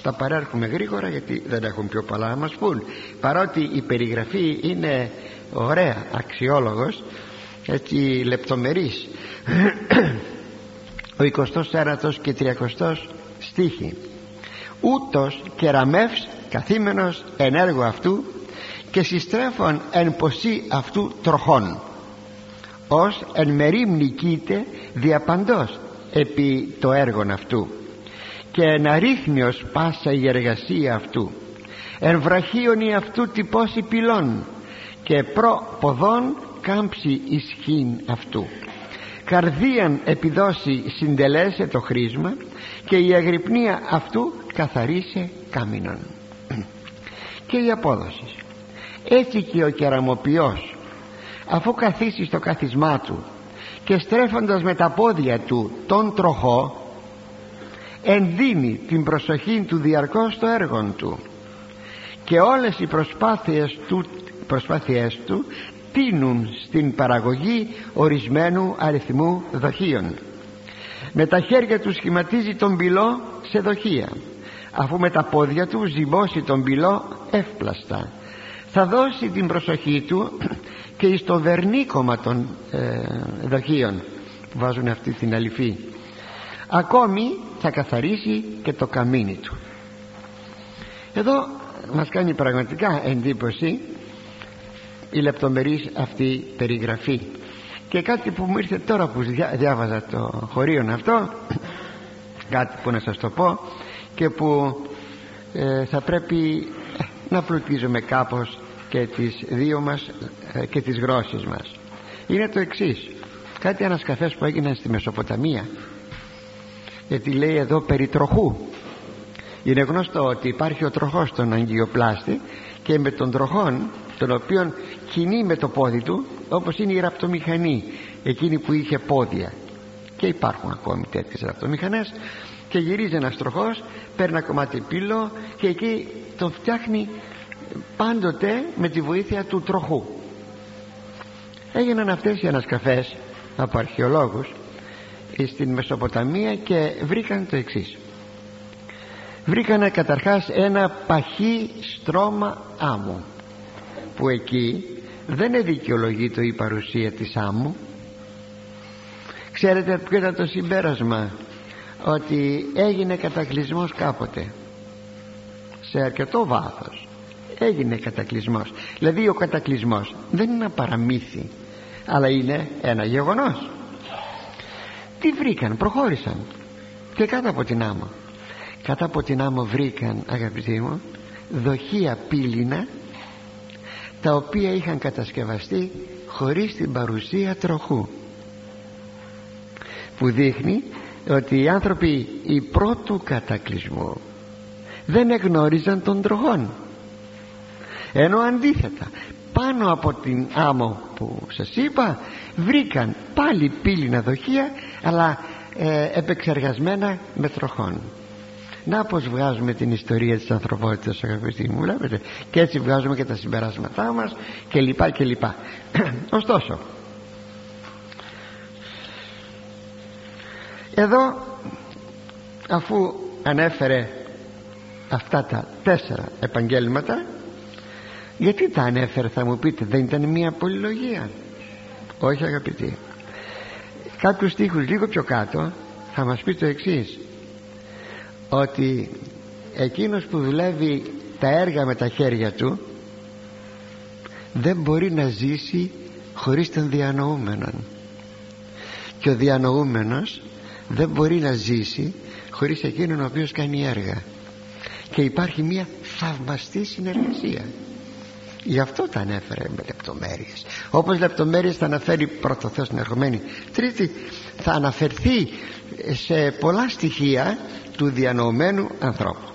τα παρέρχουμε γρήγορα γιατί δεν έχουν πιο πολλά να μας πούν. Παρότι η περιγραφή είναι ωραία αξιόλογος έτσι λεπτομερής. Ο 24ος και 30ος στίχη ούτως κεραμεύς καθήμενος εν έργο αυτού και συστρέφων εν ποσή αυτού τροχών. Ως εν μερίμ νικείται διαπαντός επί το έργον αυτού και εν αρρύθμιος πάσα η εργασία αυτού. Εν βραχίωνη αυτού τυπώσει πυλών και προ ποδών κάμψη ισχύν αυτού. Καρδίαν επιδώσει συντελέσε το χρήσμα και η αγρυπνία αυτού καθαρίσε κάμινον. Και η απόδοση. Έτσι και ο κεραμοποιός αφού καθίσει στο καθισμά του και στρέφοντας με τα πόδια του τον τροχό ενδύνει την προσοχή του διαρκώς στο έργο του και όλες οι προσπάθειες του, προσπάθειές του τίνουν στην παραγωγή ορισμένου αριθμού δοχείων. Με τα χέρια του σχηματίζει τον πυλό σε δοχεία. Αφού με τα πόδια του ζυμώσει τον πυλό εύπλαστα. Θα δώσει την προσοχή του και στο βερνίκομα των ε, δοχείων. Που βάζουν αυτή την αληφή ακόμη θα καθαρίσει και το καμίνι του. Εδώ μας κάνει πραγματικά εντύπωση η λεπτομερής αυτή περιγραφή. Και κάτι που μου ήρθε τώρα που διάβαζα το χωρίον αυτό κάτι που να σας το πω και που ε, θα πρέπει ε, να φλουτίζουμε κάπως και τις δύο μας ε, και τις γρόσεις μας. Είναι το εξής. Κάτι ανασκαφές που έγιναν στη Μεσοποταμία. Γιατί λέει εδώ περί τροχού. Είναι γνωστό ότι υπάρχει ο τροχός στον αγκιοπλάστη και με τον τροχόν τον οποίον κινεί με το πόδι του όπως είναι η ραπτομηχανή εκείνη που είχε πόδια. Και υπάρχουν ακόμη τέτοιες ραπτομηχανές και γυρίζει ένας τροχός παίρνει ένα κομμάτι πύλο και εκεί τον φτιάχνει πάντοτε με τη βοήθεια του τροχού. Έγιναν αυτές οι ανασκαφές από αρχαιολόγους στην Μεσοποταμία και βρήκαν το εξής. Βρήκαν καταρχάς ένα παχύ στρώμα άμμου που εκεί δεν το η παρουσία της άμμου. Ξέρετε ποιο ήταν το συμπέρασμα; Ότι έγινε κατακλυσμός κάποτε. Σε αρκετό βάθος έγινε κατακλυσμός. Δηλαδή ο κατακλυσμός δεν είναι ένα παραμύθι αλλά είναι ένα γεγονός. Τι βρήκαν; Προχώρησαν. Και κάτω από την άμμο. Κάτω από την άμμο βρήκαν αγαπητοί μου δοχεία πύληνα τα οποία είχαν κατασκευαστεί χωρίς την παρουσία τροχού. Που δείχνει ότι οι άνθρωποι οι πρώτου κατακλυσμού δεν εγνώριζαν τον τροχόν. Ενώ αντίθετα πάνω από την άμμο που σας είπα βρήκαν πάλι πύληνα δοχεία αλλά ε, επεξεργασμένα με τροχών να πως βγάζουμε την ιστορία της ανθρωπότητας αγαπητοί μου βλέπετε. Και έτσι βγάζουμε και τα συμπεράσματά μας και λοιπά και λοιπά. Ωστόσο εδώ αφού ανέφερε αυτά τα τέσσερα επαγγέλματα γιατί τα ανέφερε θα μου πείτε δεν ήταν μια πολυλογία; Όχι αγαπητοί. Κάποιους στίχους λίγο πιο κάτω θα μας πει το εξής ότι εκείνος που δουλεύει τα έργα με τα χέρια του δεν μπορεί να ζήσει χωρίς τον διανοούμενον. Και ο διανοούμενος δεν μπορεί να ζήσει χωρίς εκείνον ο οποίος κάνει έργα. Και υπάρχει μια θαυμαστή συνεργασία. Γι' αυτό τα ανέφερε με λεπτομέρειες. Όπως λεπτομέρειες θα αναφέρει πρώτο Θεός την ερχομένη. Τρίτη θα αναφερθεί σε πολλά στοιχεία του διανοωμένου ανθρώπου.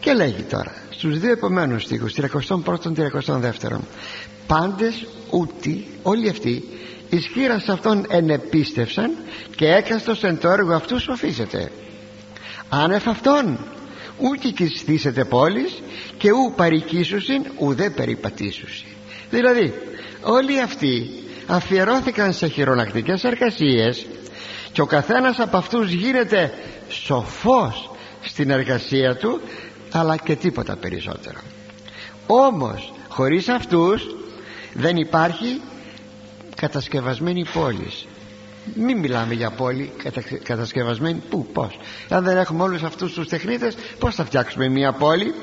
Και λέγει τώρα στους δύο επομένους στίχους 31ο-32 πάντες ούτι όλοι αυτοί ισχύρα σε αυτόν ενεπίστευσαν και έκαστος εν το έργο αυτού σοφίζεται. Άνευ αυτόν ούκη κιστήσετε πόλεις και ου παρικίσουσιν ουδέ περιπατήσουσιν δηλαδή όλοι αυτοί αφιερώθηκαν σε χειρονακτικές εργασίες και ο καθένας από αυτούς γίνεται σοφός στην εργασία του αλλά και τίποτα περισσότερο. Όμως χωρίς αυτούς δεν υπάρχει κατασκευασμένη πόλη. Μην μιλάμε για πόλη κατασκευασμένη πού πως αν δεν έχουμε όλους αυτούς τους τεχνίτες πως θα φτιάξουμε μια πόλη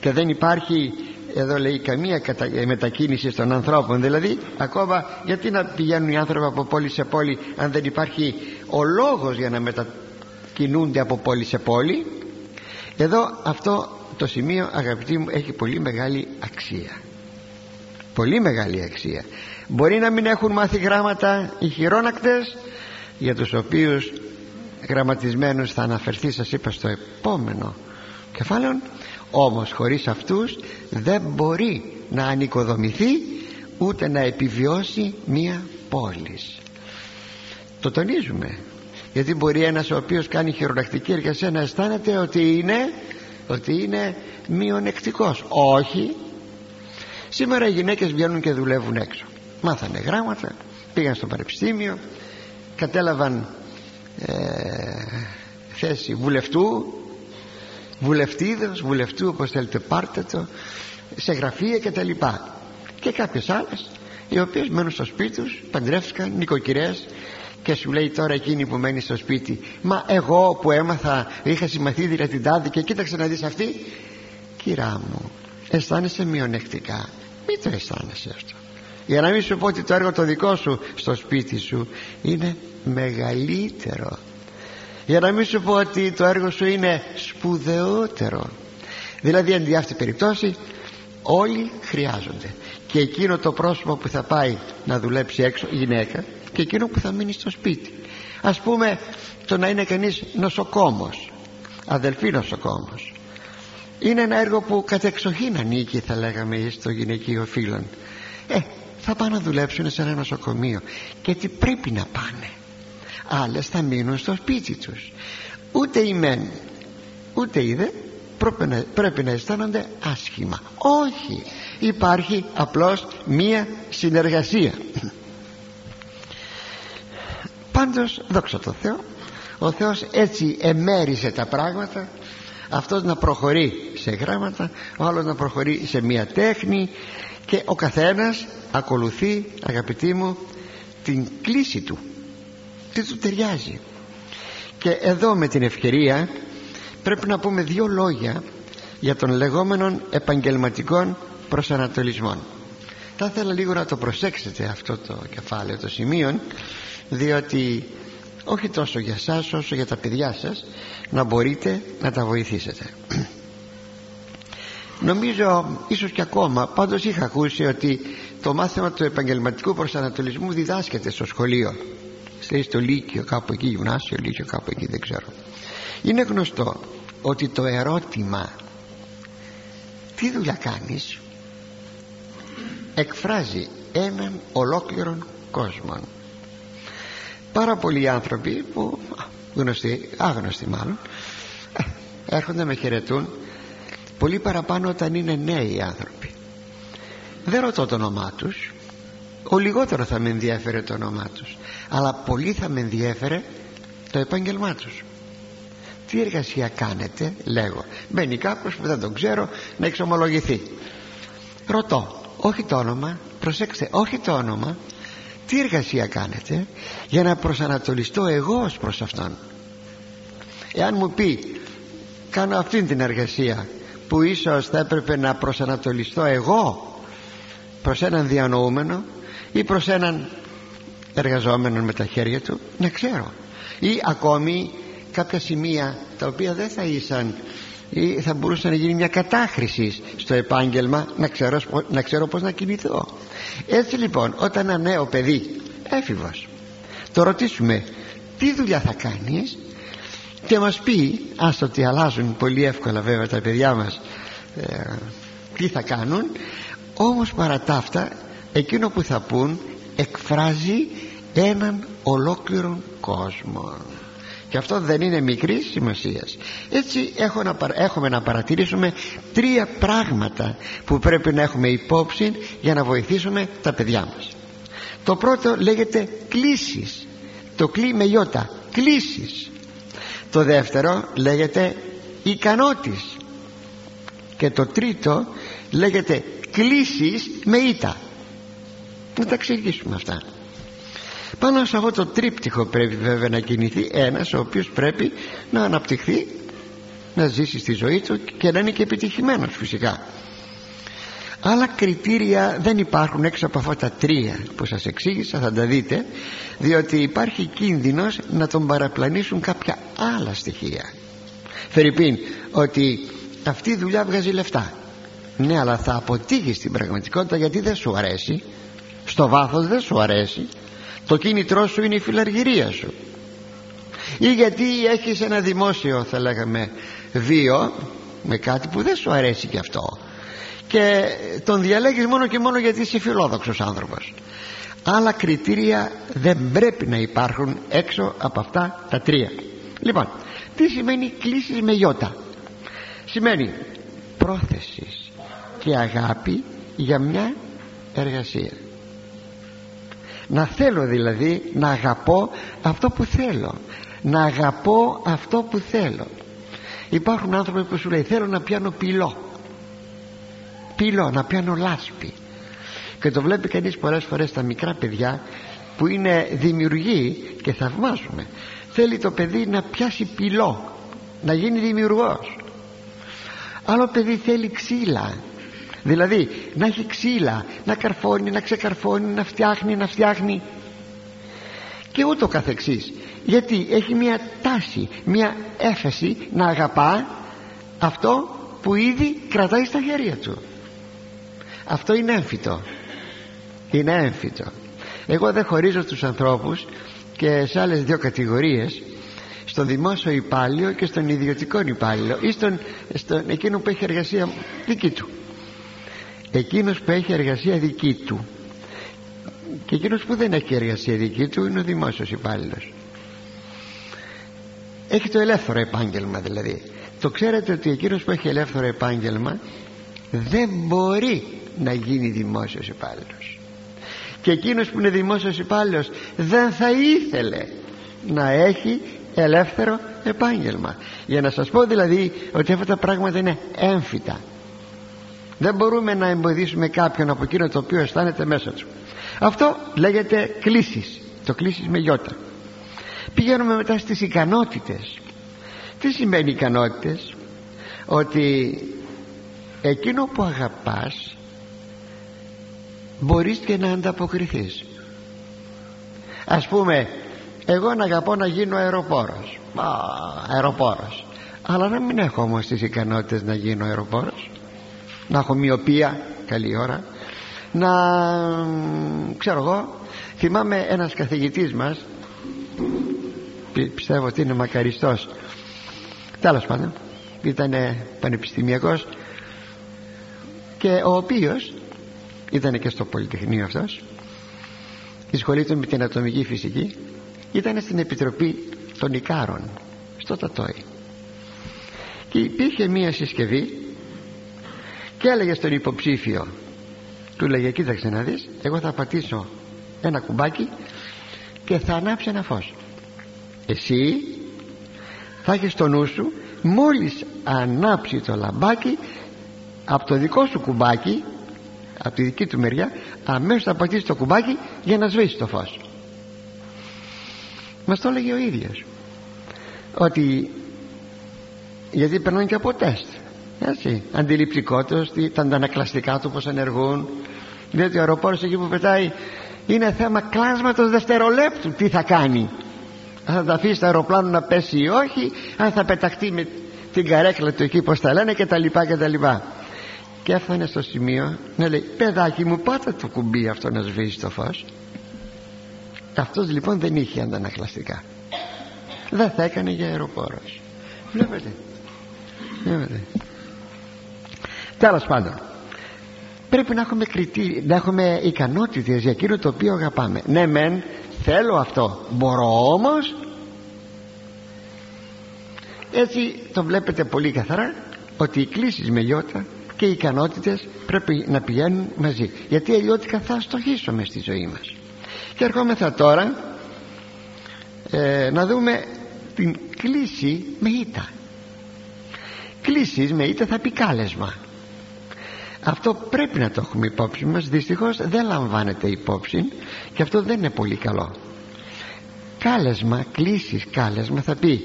και δεν υπάρχει εδώ λέει καμία μετακίνηση των ανθρώπων δηλαδή ακόμα γιατί να πηγαίνουν οι άνθρωποι από πόλη σε πόλη αν δεν υπάρχει ο λόγος για να μετακινούνται από πόλη σε πόλη; Εδώ αυτό το σημείο αγαπητοί μου έχει πολύ μεγάλη αξία. Πολύ μεγάλη αξία. Μπορεί να μην έχουν μάθει γράμματα οι χειρόνακτες για τους οποίους γραμματισμένους θα αναφερθεί σας είπα στο επόμενο κεφάλαιο όμως χωρίς αυτούς δεν μπορεί να ανοικοδομηθεί ούτε να επιβιώσει μία πόλης. Το τονίζουμε γιατί μπορεί ένας ο οποίος κάνει χειρονακτική εργασία να αισθάνεται ότι είναι ότι είναι μειονεκτικός. Όχι. Σήμερα οι γυναίκες βγαίνουν και δουλεύουν έξω. Μάθανε γράμματα πήγαν στο πανεπιστήμιο κατέλαβαν ε, θέση βουλευτού βουλευτίδος, βουλευτού όπως θέλετε πάρτε το σε γραφεία και τα λοιπά. Και κάποιες άλλες οι οποίες μένουν στο σπίτι τους παντρεύτηκαν νοικοκυρές και σου λέει τώρα εκείνη που μένει στο σπίτι μα εγώ που έμαθα είχα συμμαθήτρια την τάδη και κοίταξε να δεις αυτή κυρά μου αισθάνεσαι μειονεκτικά. Μην το αισθάνεσαι αυτό. Για να μην σου πω ότι το έργο το δικό σου στο σπίτι σου είναι μεγαλύτερο για να μην σου πω ότι το έργο σου είναι σπουδαιότερο. Δηλαδή αντί αυτή περιπτώσει όλοι χρειάζονται. Και εκείνο το πρόσωπο που θα πάει να δουλέψει έξω η γυναίκα και εκείνο που θα μείνει στο σπίτι. Ας πούμε το να είναι κανείς νοσοκόμος αδελφή νοσοκόμος είναι ένα έργο που κατεξοχήν ανήκει θα λέγαμε στο γυναικείο φίλων ε θα πάνε να δουλέψουν σε ένα νοσοκομείο. Και τι πρέπει να πάνε; Άλλες θα μείνουν στο σπίτι τους. Ούτε οι μεν ούτε οι δε πρέπει να, πρέπει να αισθάνονται άσχημα. Όχι. Υπάρχει απλώς μία συνεργασία. Πάντως δόξα τω Θεώ ο Θεός έτσι εμέρισε τα πράγματα. Αυτός να προχωρεί σε γράμματα ο άλλος να προχωρεί σε μία τέχνη και ο καθένας ακολουθεί αγαπητοί μου την κλίση του τι του ταιριάζει. Και εδώ με την ευκαιρία πρέπει να πούμε δύο λόγια για τον λεγόμενων επαγγελματικών προσανατολισμών. Θα ήθελα λίγο να το προσέξετε αυτό το κεφάλαιο το σημείο διότι όχι τόσο για σας όσο για τα παιδιά σας να μπορείτε να τα βοηθήσετε. Νομίζω ίσως και ακόμα πάντως είχα ακούσει ότι το μάθημα του επαγγελματικού προσανατολισμού διδάσκεται στο σχολείο λέει στο Λύκειο κάπου εκεί γυμνάσιο Λύκειο κάπου εκεί δεν ξέρω. Είναι γνωστό ότι το ερώτημα τι δουλειά κάνεις; εκφράζει έναν ολόκληρον κόσμο πάρα πολλοί άνθρωποι που γνωστοί, άγνωστοι μάλλον ε, έρχονται με χαιρετούν πολύ παραπάνω όταν είναι νέοι άνθρωποι. Δεν ρωτώ το όνομά τους ο λιγότερο θα με ενδιαφέρε το όνομά τους αλλά πολύ θα με ενδιέφερε το επάγγελμά τους. Τι εργασία κάνετε λέγω. Μπαίνει κάποιος που δεν τον ξέρω να εξομολογηθεί. Ρωτώ όχι το όνομα προσέξτε όχι το όνομα τι εργασία κάνετε για να προσανατολιστώ εγώ ως προς αυτόν. Εάν μου πει κάνω αυτήν την εργασία που ίσως θα έπρεπε να προσανατολιστώ εγώ προς έναν διανοούμενο ή προς έναν εργαζόμενο με τα χέρια του να ξέρω. Ή ακόμη κάποια σημεία τα οποία δεν θα ήσαν ή θα μπορούσε να γίνει μια κατάχρηση στο επάγγελμα να ξέρω, να ξέρω πως να κινηθώ. Έτσι λοιπόν όταν ένα νέο παιδί έφηβος το ρωτήσουμε τι δουλειά θα κάνεις και μας πει ας ότι αλλάζουν πολύ εύκολα βέβαια τα παιδιά μας ε, τι θα κάνουν όμως παρά τα αυτά εκείνο που θα πούν εκφράζει έναν ολόκληρο κόσμο. Και αυτό δεν είναι μικρή σημασία. Έτσι έχω να, έχουμε να παρατηρήσουμε τρία πράγματα που πρέπει να έχουμε υπόψη για να βοηθήσουμε τα παιδιά μας. Το πρώτο λέγεται κλήσεις. Το κλεί με γιώτα κλήσεις. Το δεύτερο λέγεται ικανότης. Και το τρίτο λέγεται κλήσεις με ήττα να τα εξηγήσουμε αυτά. Πάνω σε αυτό το τρίπτυχο πρέπει βέβαια να κινηθεί ένας ο οποίος πρέπει να αναπτυχθεί να ζήσει στη ζωή του και να είναι και επιτυχημένος φυσικά. Άλλα κριτήρια δεν υπάρχουν έξω από αυτά τα τρία που σας εξήγησα θα τα δείτε διότι υπάρχει κίνδυνος να τον παραπλανήσουν κάποια άλλα στοιχεία. Φερρυπίν ότι αυτή η δουλειά βγάζει λεφτά. Ναι αλλά θα αποτύχει στην πραγματικότητα γιατί δεν σου αρέσει στο βάθος δεν σου αρέσει. Το κίνητρό σου είναι η φιλαργυρία σου. Ή γιατί έχεις ένα δημόσιο θα λέγαμε βίο με κάτι που δεν σου αρέσει και αυτό. Και τον διαλέγεις μόνο και μόνο γιατί είσαι φιλόδοξος άνθρωπος. Άλλα κριτήρια δεν πρέπει να υπάρχουν έξω από αυτά τα τρία. Λοιπόν τι σημαίνει κλήσεις με γιώτα; Σημαίνει πρόθεσης και αγάπη για μια εργασία να θέλω δηλαδή να αγαπώ αυτό που θέλω. Να αγαπώ αυτό που θέλω. Υπάρχουν άνθρωποι που σου λέει θέλω να πιάνω πυλό πυλό να πιάνω λάσπη. Και το βλέπει κανείς πολλές φορές τα μικρά παιδιά που είναι δημιουργοί και θαυμάζουμε. Θέλει το παιδί να πιάσει πυλό να γίνει δημιουργός. Άλλο παιδί θέλει ξύλα δηλαδή να έχει ξύλα να καρφώνει, να ξεκαρφώνει να φτιάχνει, να φτιάχνει. Και ούτω καθεξής. Γιατί έχει μια τάση μια έφεση να αγαπά αυτό που ήδη κρατάει στα χέρια του. Αυτό είναι έμφυτο. Είναι έμφυτο. Εγώ δεν χωρίζω τους ανθρώπους και σε άλλες δύο κατηγορίες στον δημόσιο υπάλληλο και στον ιδιωτικό υπάλληλο ή στον, στον εκείνο που έχει εργασία δική του εκείνος που έχει εργασία δική του. Και εκείνος που δεν έχει εργασία δική του είναι ο δημόσιος υπάλληλος. Έχει το ελεύθερο επάγγελμα δηλαδή. Το ξέρετε ότι εκείνος που έχει ελεύθερο επάγγελμα δεν μπορεί να γίνει δημόσιος υπάλληλος. Και εκείνος που είναι δημόσιος υπάλληλος δεν θα ήθελε να έχει ελεύθερο επάγγελμα. Για να σας πω δηλαδή ότι αυτά τα πράγματα είναι έμφυτα δεν μπορούμε να εμποδίσουμε κάποιον από εκείνο το οποίο αισθάνεται μέσα του. Αυτό λέγεται κλήσεις. Το κλήσεις με γιώτα. Πηγαίνουμε μετά στις ικανότητες. Τι σημαίνει ικανότητες; Ότι εκείνο που αγαπάς μπορείς και να ανταποκριθείς. Ας πούμε εγώ να αγαπώ να γίνω αεροπόρος. Α, αεροπόρος. Αλλά να μην έχω όμως τις ικανότητες να γίνω αεροπόρος να έχω μοιοπία καλή ώρα. Να ξέρω εγώ θυμάμαι ένας καθηγητής μας πιστεύω ότι είναι μακαριστός. Τέλος πάντων ήταν πανεπιστημιακός και ο οποίος ήταν και στο Πολυτεχνείο αυτός. Ασχολείται με την ατομική φυσική ήταν στην Επιτροπή των Ικάρων στο Τατόι. Και υπήρχε μία συσκευή και έλεγε στον υποψήφιο του λέγε κοίταξε να δεις εγώ θα πατήσω ένα κουμπάκι και θα ανάψει ένα φως εσύ θα έχεις στο νου σου μόλις ανάψει το λαμπάκι από το δικό σου κουμπάκι από τη δική του μεριά αμέσως θα πατήσεις το κουμπάκι για να σβήσει το φως. Μας το έλεγε ο ίδιος. Ότι γιατί περνάνε και από τεστ έτσι αντιληπτικότητας τα αντανακλαστικά του πως ενεργούν. Διότι ο αεροπόρος εκεί που πετάει είναι θέμα κλάσματος δευτερολέπτου τι θα κάνει. Αν θα τα αφήσει το αεροπλάνο να πέσει ή όχι αν θα πεταχτεί με την καρέκλα του εκεί πως τα λένε και τα λοιπά και τα λοιπά. Και έφτανε στο σημείο να λέει παιδάκι μου πάτε το κουμπί αυτό να σβήσει το φως αυτός λοιπόν δεν είχε αντανακλαστικά. Δεν θα έκανε για αεροπόρος. Βλέπετε. Βλέπετε τέλος πάντων. Πρέπει να έχουμε, κριτή, να έχουμε ικανότητες για εκείνο το οποίο αγαπάμε. Ναι μεν θέλω αυτό. Μπορώ όμως. Έτσι το βλέπετε πολύ καθαρά ότι οι κλήσεις με λιώτα και οι ικανότητες πρέπει να πηγαίνουν μαζί. Γιατί αλλιώτικα θα στοχίσουμε στη ζωή μας. Και ερχόμεθα τώρα ε, να δούμε την κλίση με ήττα. Κλήσεις με ήττα θα πει κάλεσμα αυτό πρέπει να το έχουμε υπόψη μας. Δυστυχώς δεν λαμβάνεται υπόψη και αυτό δεν είναι πολύ καλό. Κάλεσμα, κλήσεις κάλεσμα θα πει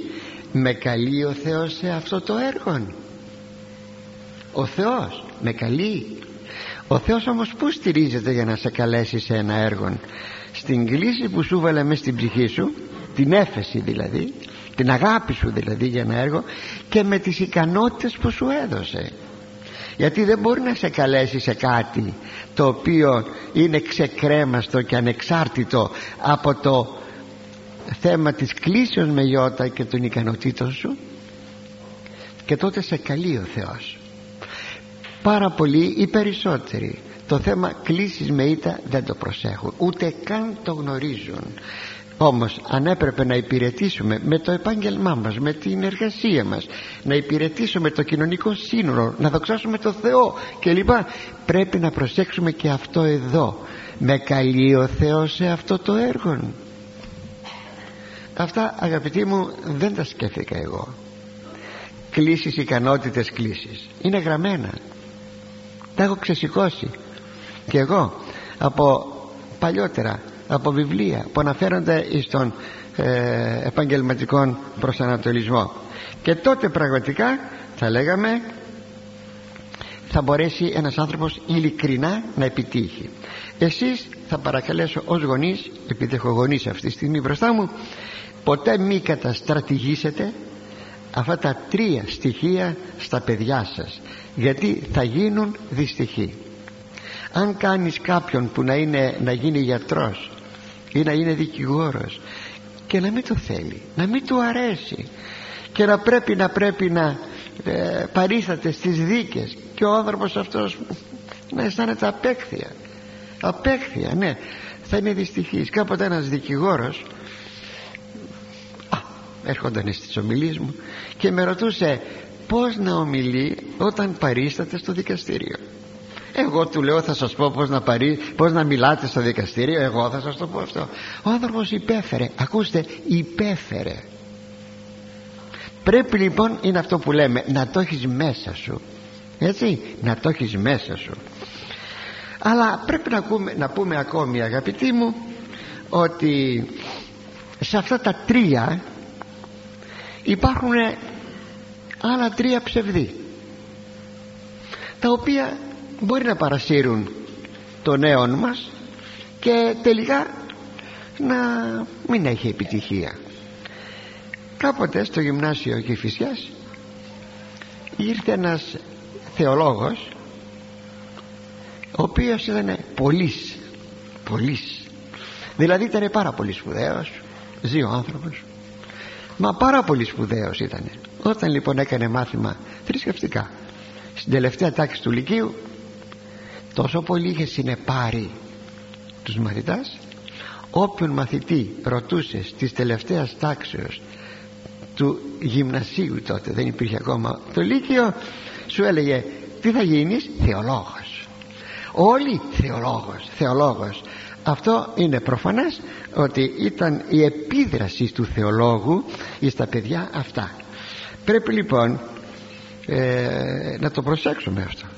με καλεί ο Θεός σε αυτό το έργο ο Θεός με καλεί. Ο Θεός όμως που στηρίζεται για να σε καλέσει σε ένα έργο στην κλίση που σου βάλε μέσα στην ψυχή σου την έφεση δηλαδή την αγάπη σου δηλαδή για ένα έργο και με τις ικανότητες που σου έδωσε γιατί δεν μπορεί να σε καλέσει σε κάτι το οποίο είναι ξεκρέμαστο και ανεξάρτητο από το θέμα της κλήσεως με γιώτα και των ικανοτήτων σου. Και τότε σε καλεί ο Θεός. Πάρα πολλοί οι περισσότεροι το θέμα κλήσεις με ήττα δεν το προσέχουν. Ούτε καν το γνωρίζουν όμως αν έπρεπε να υπηρετήσουμε με το επάγγελμά μας με την εργασία μας να υπηρετήσουμε το κοινωνικό σύνολο να δοξάσουμε το Θεό κλπ πρέπει να προσέξουμε και αυτό εδώ. Με καλεί ο Θεός σε αυτό το έργο. Αυτά αγαπητοί μου δεν τα σκέφτηκα εγώ. Κλήσεις ικανότητες κλήσεις. Είναι γραμμένα. Τα έχω ξεσηκώσει. Και εγώ από παλιότερα από βιβλία που αναφέρονται στον ε, επαγγελματικό προσανατολισμό. Και τότε πραγματικά θα λέγαμε θα μπορέσει ένας άνθρωπος ειλικρινά να επιτύχει. Εσείς θα παρακαλέσω ως γονείς επειδή έχω γονείς αυτή τη στιγμή μπροστά μου ποτέ μη καταστρατηγήσετε αυτά τα τρία στοιχεία στα παιδιά σας γιατί θα γίνουν δυστυχοί αν κάνεις κάποιον που να, είναι, να γίνει γιατρός ή να είναι δικηγόρος και να μην το θέλει να μην του αρέσει και να πρέπει να πρέπει να ε, παρίσταται στις δίκες και ο άνθρωπος αυτός να αισθάνεται απέκθεια απέκθεια ναι. Θα είναι δυστυχής. Κάποτε ένας δικηγόρος α, έρχονταν στις ομιλίες μου και με ρωτούσε πως να ομιλεί όταν παρίσταται στο δικαστήριο εγώ του λέω θα σας πω πως να, παρεί, πως να μιλάτε στο δικαστήριο. Εγώ θα σας το πω αυτό. Ο άνθρωπος υπέφερε. Ακούστε υπέφερε. Πρέπει λοιπόν είναι αυτό που λέμε να το έχεις μέσα σου. Έτσι να το έχεις μέσα σου. Αλλά πρέπει να, πούμε, να πούμε ακόμη αγαπητοί μου ότι σε αυτά τα τρία υπάρχουν άλλα τρία ψευδή τα οποία μπορεί να παρασύρουν το νέο μας και τελικά να μην έχει επιτυχία. Κάποτε στο γυμνάσιο Κηφισιάς ήρθε ένας θεολόγος ο οποίος ήταν πολύς πολύς. Δηλαδή ήταν πάρα πολύ σπουδαίος ζει ο άνθρωπος. Μα πάρα πολύ σπουδαίος ήταν όταν λοιπόν έκανε μάθημα θρησκευτικά στην τελευταία τάξη του Λυκείου τόσο πολύ είχε συνεπάρει τους μαθητάς. Όποιον μαθητή ρωτούσε της τελευταίας τάξεως του γυμνασίου τότε δεν υπήρχε ακόμα το Λύκειο σου έλεγε τι θα γίνεις θεολόγος όλοι θεολόγος θεολόγος. Αυτό είναι προφανές ότι ήταν η επίδραση του θεολόγου στα παιδιά αυτά. Πρέπει λοιπόν ε, να το προσέξουμε αυτό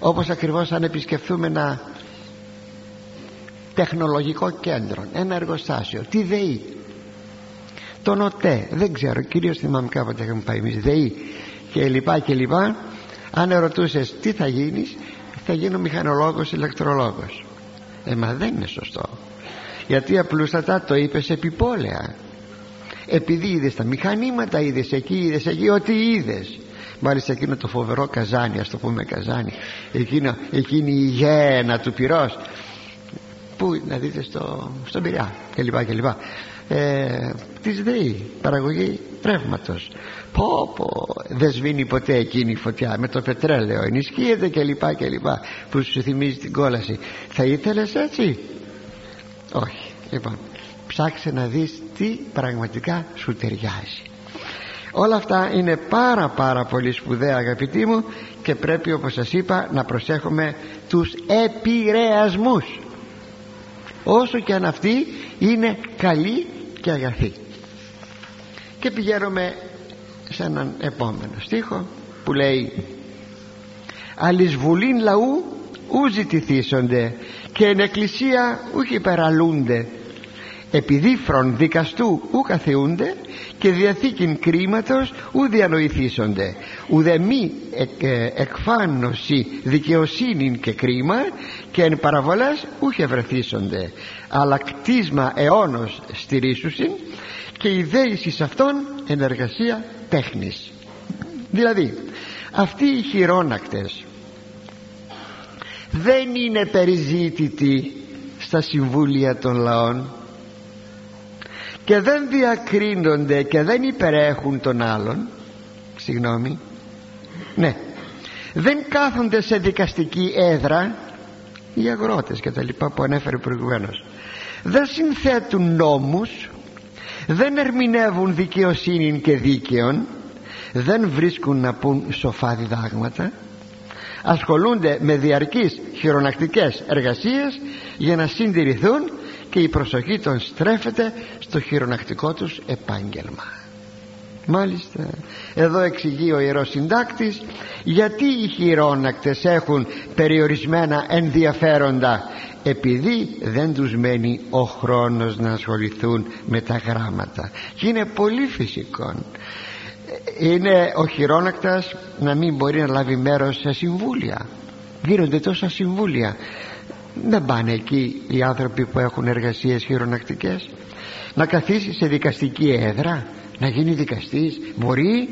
όπως ακριβώς αν επισκεφθούμε ένα τεχνολογικό κέντρο ένα εργοστάσιο τι ΔΕΗ. Τον ΟΤΕ δεν ξέρω κυρίως θυμάμαι κάποτε είχαμε πάει εμείς ΔΕΗ και λοιπά και λοιπά. Αν ερωτούσες τι θα γίνεις θα γίνω μηχανολόγος ηλεκτρολόγος. Ε μα δεν είναι σωστό. Γιατί απλούστατα το είπες επιπόλαια. Επειδή είδες τα μηχανήματα είδες εκεί είδες εκεί ό,τι είδες μάλιστα εκείνο το φοβερό καζάνι ας το πούμε καζάνι εκείνο, εκείνη η γένα του πυρός που να δείτε στο, στον Πειραιά κλπ κλπ ε, της ΔΕΗ παραγωγή ρεύματος. Πω πω δεν σβήνει ποτέ εκείνη η φωτιά με το πετρέλαιο ενισχύεται κλπ κλπ που σου θυμίζει την κόλαση. Θα ήθελες έτσι; Όχι. Λοιπόν ψάξε να δεις τι πραγματικά σου ταιριάζει όλα αυτά είναι πάρα πάρα πολύ σπουδαία αγαπητοί μου και πρέπει όπως σας είπα να προσέχουμε τους επηρεασμούς. Όσο και αν αυτοί είναι καλοί και αγαθοί. Και πηγαίνουμε σε έναν επόμενο στίχο που λέει «Αλισβουλήν λαού ου ζητηθήσονται και εν εκκλησία ούχ υπεραλούνται επιδίφρον δικαστού ου καθεούνται και διαθήκην κρίματος ου διανοηθήσονται. Ουδε μη εκ, ε, εκφάνωση δικαιοσύνην και κρίμα και εν παραβολές ούχ ευρεθήσονται αλλά κτίσμα αιώνος στηρίσουσιν και η δέησης αυτών ενεργασία τέχνης. Δηλαδή αυτοί οι χειρόνακτες δεν είναι περιζήτητοι στα συμβούλια των λαών και δεν διακρίνονται και δεν υπερέχουν των άλλων συγγνώμη. Ναι. Δεν κάθονται σε δικαστική έδρα οι αγρότες και τα λοιπά που ανέφερε προηγουμένως. Δεν συνθέτουν νόμους δεν ερμηνεύουν δικαιοσύνη και δίκαιον δεν βρίσκουν να πούν σοφά διδάγματα ασχολούνται με διαρκείς χειρονακτικές εργασίες για να συντηρηθούν και η προσοχή των στρέφεται στο χειρονακτικό τους επάγγελμα. Μάλιστα εδώ εξηγεί ο Ιερός Συντάκτης γιατί οι χειρόνακτες έχουν περιορισμένα ενδιαφέροντα επειδή δεν τους μένει ο χρόνος να ασχοληθούν με τα γράμματα. Και είναι πολύ φυσικό. Είναι ο χειρόνακτας να μην μπορεί να λάβει μέρος σε συμβούλια. Γίνονται τόσα συμβούλια δεν πάνε εκεί οι άνθρωποι που έχουν εργασίες χειρονακτικές. Να καθίσεις σε δικαστική έδρα να γίνει δικαστής. Μπορεί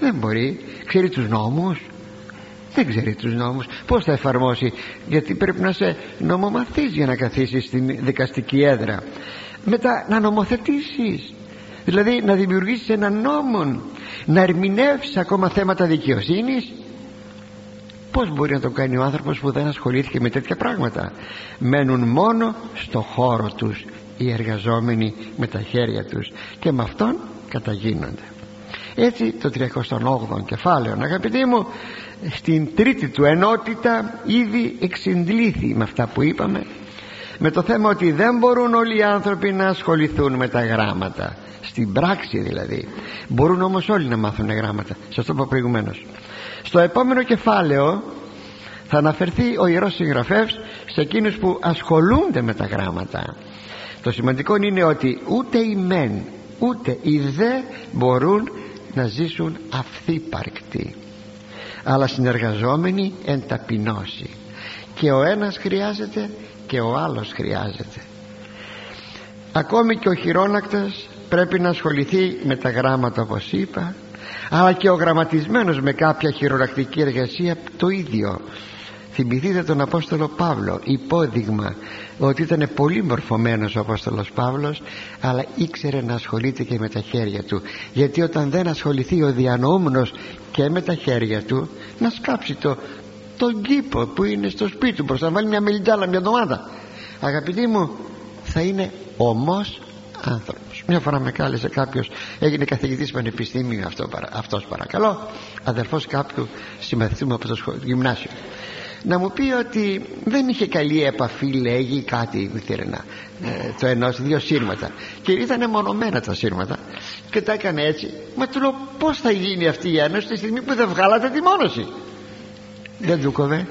δεν μπορεί. Ξέρει τους νόμους. Δεν ξέρει τους νόμους. Πως θα εφαρμόσει. Γιατί πρέπει να σε νομομαθείς για να καθίσεις στην δικαστική έδρα. Μετά να νομοθετήσεις. Δηλαδή να δημιουργήσεις έναν νόμο να ερμηνεύσεις ακόμα θέματα δικαιοσύνης πως μπορεί να το κάνει ο άνθρωπος που δεν ασχολήθηκε με τέτοια πράγματα; Μένουν μόνο στο χώρο τους οι εργαζόμενοι με τα χέρια τους και με αυτόν καταγίνονται. Έτσι το 38ο κεφάλαιο αγαπητοί μου στην τρίτη του ενότητα ήδη εξυντλήθη με αυτά που είπαμε με το θέμα ότι δεν μπορούν όλοι οι άνθρωποι να ασχοληθούν με τα γράμματα. Στην πράξη δηλαδή. Μπορούν όμως όλοι να μάθουν γράμματα. Σας το είπα προηγουμένως στο επόμενο κεφάλαιο θα αναφερθεί ο Ιερός Συγγραφεύς σε εκείνους που ασχολούνται με τα γράμματα. Το σημαντικό είναι ότι ούτε οι μεν ούτε οι δε μπορούν να ζήσουν αυθύπαρκτοι αλλά συνεργαζόμενοι εν ταπεινώσει. Και ο ένας χρειάζεται και ο άλλος χρειάζεται. Ακόμη και ο χειρόνακτας πρέπει να ασχοληθεί με τα γράμματα όπως είπα αλλά και ο γραμματισμένος με κάποια χειρονακτική εργασία το ίδιο. Θυμηθείτε τον Απόστολο Παύλο. Υπόδειγμα ότι ήταν πολύ μορφωμένος ο Απόστολος Παύλος αλλά ήξερε να ασχολείται και με τα χέρια του. Γιατί όταν δεν ασχοληθεί ο διανοούμενος και με τα χέρια του να σκάψει το, τον κήπο που είναι στο σπίτι του μπροστά να βάλει μια μελιτζάλα μια εβδομάδα. Αγαπητοί μου θα είναι ομός άνθρωπος μια φορά με κάλεσε κάποιος έγινε καθηγητής πανεπιστήμιου αυτό, αυτός παρακαλώ αδερφός κάποιου συμμαθητού μου από το γυμνάσιο. Να μου πει ότι δεν είχε καλή επαφή λέγει κάτι μυθιρενά ε, το ενός δύο σύρματα. Και ήταν μονομένα τα σύρματα και τα έκανε έτσι. Μα του λέω πως θα γίνει αυτή η ένωση τη στιγμή που δεν βγάλατε τη μόνωση; Δεν του κοβέ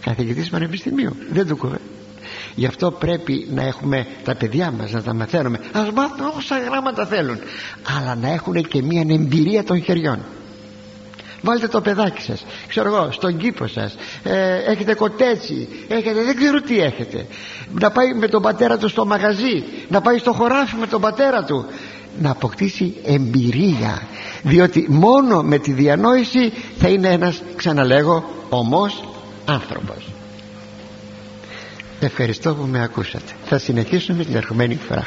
καθηγητής πανεπιστημίου. Δεν του κοβέ γι' αυτό πρέπει να έχουμε τα παιδιά μας να τα μαθαίνουμε. Ας μάθουν όσα γράμματα θέλουν. Αλλά να έχουν και μια εμπειρία των χεριών. Βάλτε το παιδάκι σας. Ξέρω εγώ στον κήπο σας. Ε, έχετε κοτέτσι. Έχετε δεν ξέρω τι έχετε. Να πάει με τον πατέρα του στο μαγαζί. Να πάει στο χωράφι με τον πατέρα του. Να αποκτήσει εμπειρία. Διότι μόνο με τη διανόηση θα είναι ένας ξαναλέγω ομός άνθρωπος ευχαριστώ που με ακούσατε. Θα συνεχίσουμε την ερχομένη φορά